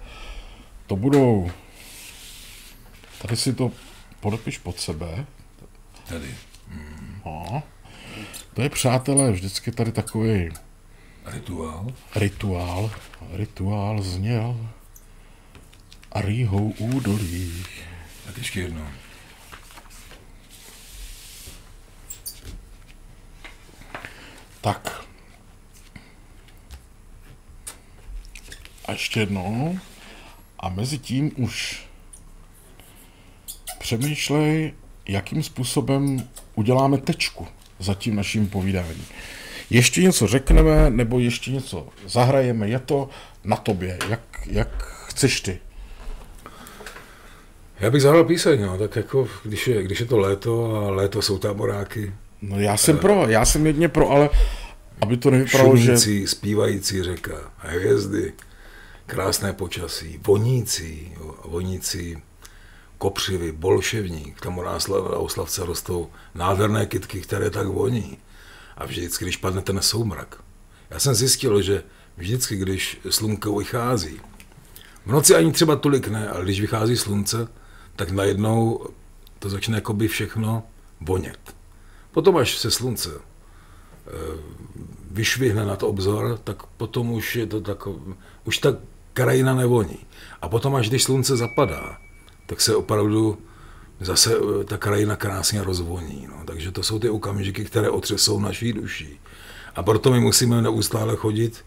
to budou... Tady si to podepiš pod sebe.
Tady.
No. To je, přátelé, vždycky tady takový
Rituál.
rituál. Rituál zněl a rýhou údolí.
Tak ještě jednou.
Tak. A ještě jednou. A mezi tím už přemýšlej, jakým způsobem uděláme tečku za tím naším povídáním. Ještě něco řekneme, nebo ještě něco zahrajeme, je to na tobě, jak, jak chceš ty.
Já bych zahrál píseň, no, tak jako, když je, když je to léto a léto jsou táboráky,
No já jsem pro, já jsem jedně pro, ale aby to nevypadalo, že...
šumící, zpívající řeka, hvězdy, krásné počasí, vonící, jo, vonící kopřivy, bolševník, tam u nás na Oslavce rostou nádherné kytky, které tak voní. A vždycky, když padne ten soumrak, Já jsem zjistil, že vždycky, když slunko vychází, v noci ani třeba tolik ne, ale když vychází slunce, tak najednou to začne jakoby všechno vonět. Potom, až se slunce eh, vyšvihne nad obzor, tak potom už je to takové, už ta krajina nevoní. A potom, až když slunce zapadá, tak se opravdu zase eh, ta krajina krásně rozvoní. No. Takže to jsou ty okamžiky, které otřesou naší duší. A proto my musíme neustále chodit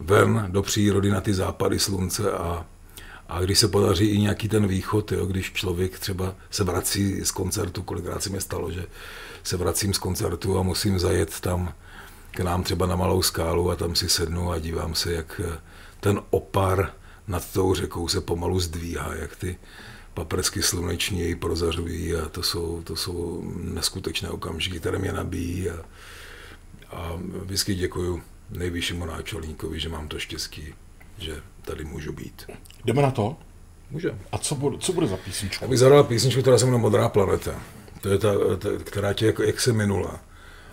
ven do přírody na ty západy slunce a, a když se podaří i nějaký ten východ, jo, když člověk třeba se vrací z koncertu, kolikrát se mi stalo, že se vracím z koncertu a musím zajet tam k nám třeba na Malou skálu a tam si sednu a dívám se, jak eh, ten opar nad tou řekou se pomalu zdvíhá, jak ty paprsky sluneční jej prozařují a to jsou, to jsou neskutečné okamžiky, které mě nabíjí a, a vždycky děkuju nejvyššímu náčelníkovi, že mám to štěstí, že tady můžu být.
Jdeme na to?
Můžeme.
A co bude, co bude za písničku?
Já bych zahrál písničku, která se jmenuje Modrá planeta. To je ta, ta která tě jako, jak se minula,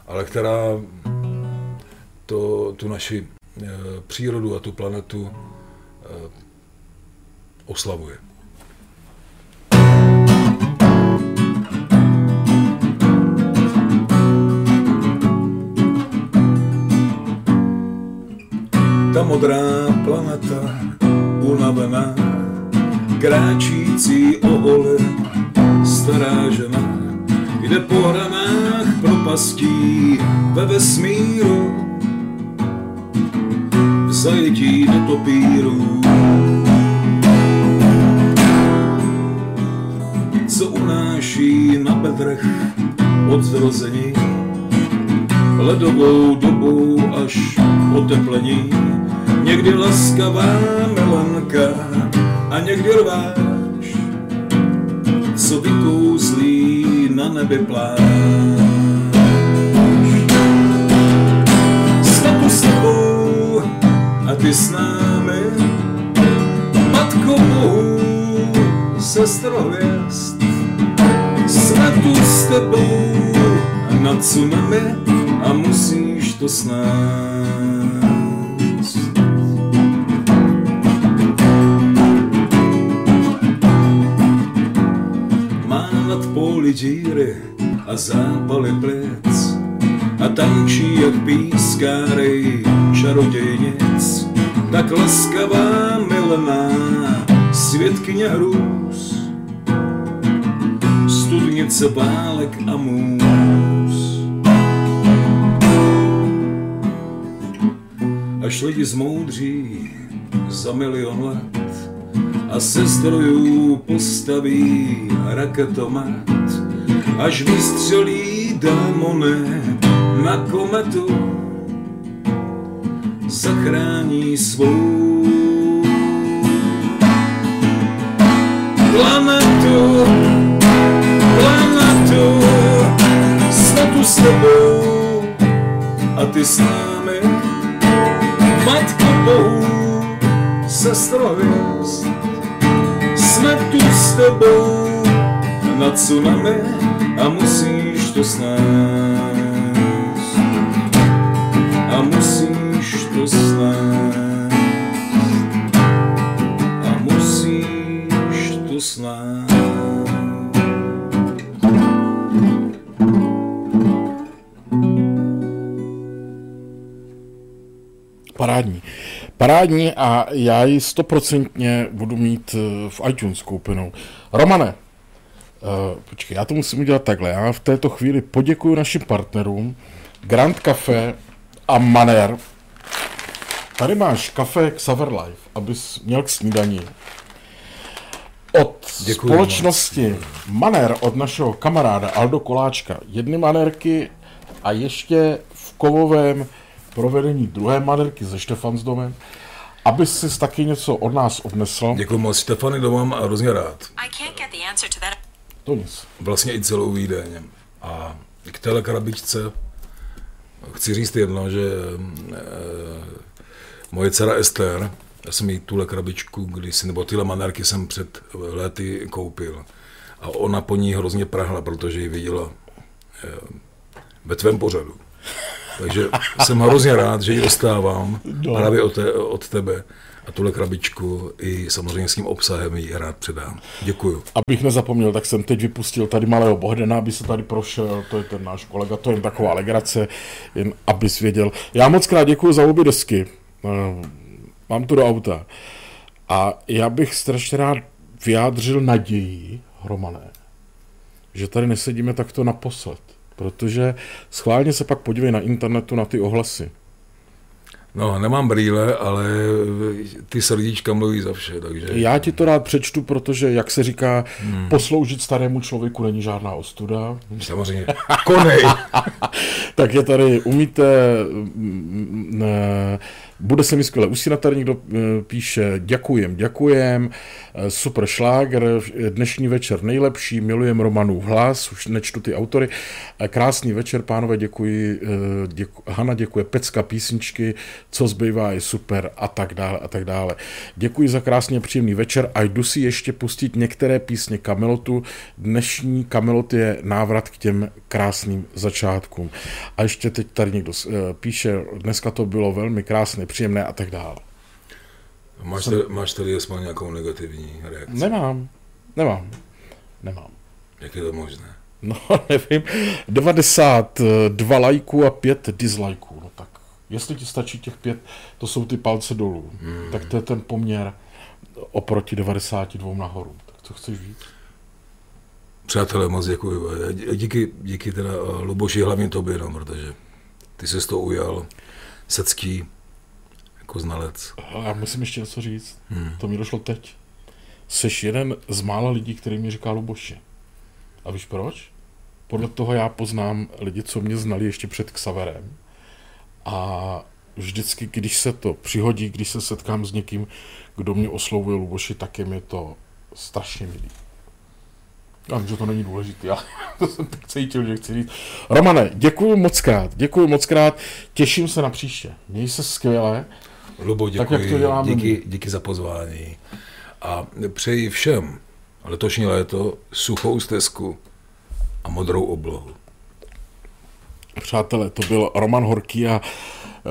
ale která to, tu naši e, přírodu a tu planetu e, oslavuje. Ta modrá planeta, unavená, kráčící ohole, stará žena, jde po hranách propastí ve vesmíru, v zajetí do topíru. Co unáší na bedrech od zrození, ledovou dobou až oteplení, někdy laskavá milenka a někdy rváč, co vykouzlí na nebi pláž. S tebou a ty s námi, Matko Bohu, sestro hvězd. Jsme tu s tebou na tsunami a musíš to snést. Má nad poli díry a zápaly plic a tančí jak pískáry čarodějnic, tak laskavá milená světkyně hrůz, studnice válek a můz. Až lidi zmoudří za milion let a se zdrojů postaví raketomet, až vystřelí démony na kometu, zachrání svou planetu, planetu, tu s tebou a ty s námi, Matko Bohu, sestro hvězd, jsme tu s tebou na tsunami a musíš to snést.
Parádní. Parádní a já ji stoprocentně budu mít eh, v iTunes koupenou. Romane, uh, počkej, já to musím udělat takhle. Já v této chvíli poděkuji našim partnerům Grand Café a Maner. Tady máš kafe Xaver Life, abys měl k snídaní. Od
Děkuji
společnosti Maner, od našeho kamaráda Aldo Koláčka, jedny manerky a ještě v kovovém provedení druhé manerky ze Štefansdomem, aby si taky něco od nás odnesl.
Děkuji moc, Stefany, to mám hrozně rád.
To nic.
Vlastně i celou výdeň. A k téhle krabičce chci říct jedno, že e, moje dcera Ester, já jsem jí tuhle krabičku, když nebo tyhle manerky jsem před léty koupil. A ona po ní hrozně prahla, protože ji viděla e, ve tvém pořadu. Takže jsem hrozně rád, že ji dostávám no. právě od, te, od tebe a tuhle krabičku i samozřejmě s tím obsahem ji rád předám. Děkuju.
Abych nezapomněl, tak jsem teď vypustil tady malého Bohdena, aby se tady prošel, to je ten náš kolega, to je jen taková legrace, jen abys věděl. Já moc krát děkuji za obě desky, eh, mám to do auta a já bych strašně rád vyjádřil naději, Romané, že tady nesedíme takto naposled, protože schválně se pak podívej na internetu na ty ohlasy.
No, nemám brýle, ale ty srdíčka mluví za vše, takže...
Já ti to rád přečtu, protože, jak se říká, hmm. posloužit starému člověku není žádná ostuda.
Samozřejmě. Konej!
tak je tady, umíte... Ne, bude se mi skvěle usínat, tady někdo eh, píše, děkujem, děkujem, eh, super šláger, dnešní večer nejlepší, milujem Romanův hlas, už nečtu ty autory, eh, krásný večer, pánové, děkuji, děku, Hana děkuje, pecka písničky, co zbývá je super a tak dále a tak dále. Děkuji za krásně příjemný večer a jdu si ještě pustit některé písně Kamelotu. Dnešní Kamelot je návrat k těm krásným začátkům. A ještě teď tady někdo píše, dneska to bylo velmi krásné, nepříjemné a tak dále.
Máš, tady, máš tady aspoň nějakou negativní reakci?
Nemám, nemám, nemám.
Jak je to možné?
No, nevím, 92 lajků a 5 dislajků, no tak jestli ti stačí těch pět, to jsou ty palce dolů, hmm. tak to je ten poměr oproti 92 nahoru. Tak co chceš víc?
Přátelé, moc děkuji. Díky, díky teda eh, Luboši, hlavně tobě, no, protože ty se to ujal se ctí jako znalec.
Já musím ještě něco říct. Hmm. To mi došlo teď. Seš jeden z mála lidí, který mi říká Luboši. A víš proč? Podle toho já poznám lidi, co mě znali ještě před Xaverem. A vždycky, když se to přihodí, když se setkám s někým, kdo mě oslovuje Luboši, tak je mi to strašně milý. Já vím, že to není důležité, já to jsem tak cítil, že chci říct. Romane, děkuji moc krát, děkuji moc krát, těším se na příště. Měj se skvěle.
Lubo, děkuji, tak, jak to děláme díky, díky za pozvání. A přeji všem letošní léto suchou stezku a modrou oblohu.
Přátelé, to byl Roman Horký a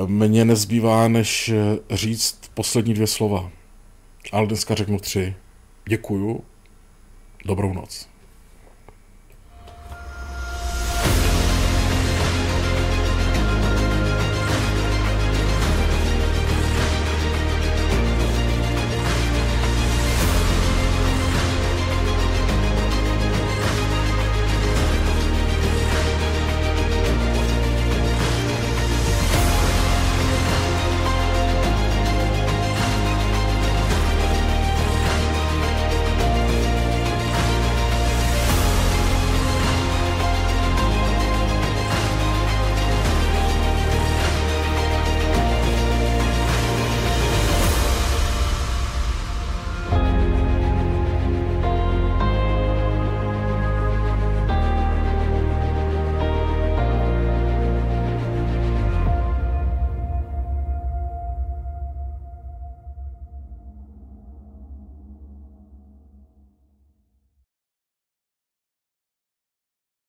mně nezbývá, než říct poslední dvě slova. Ale dneska řeknu tři. Děkuju, dobrou noc.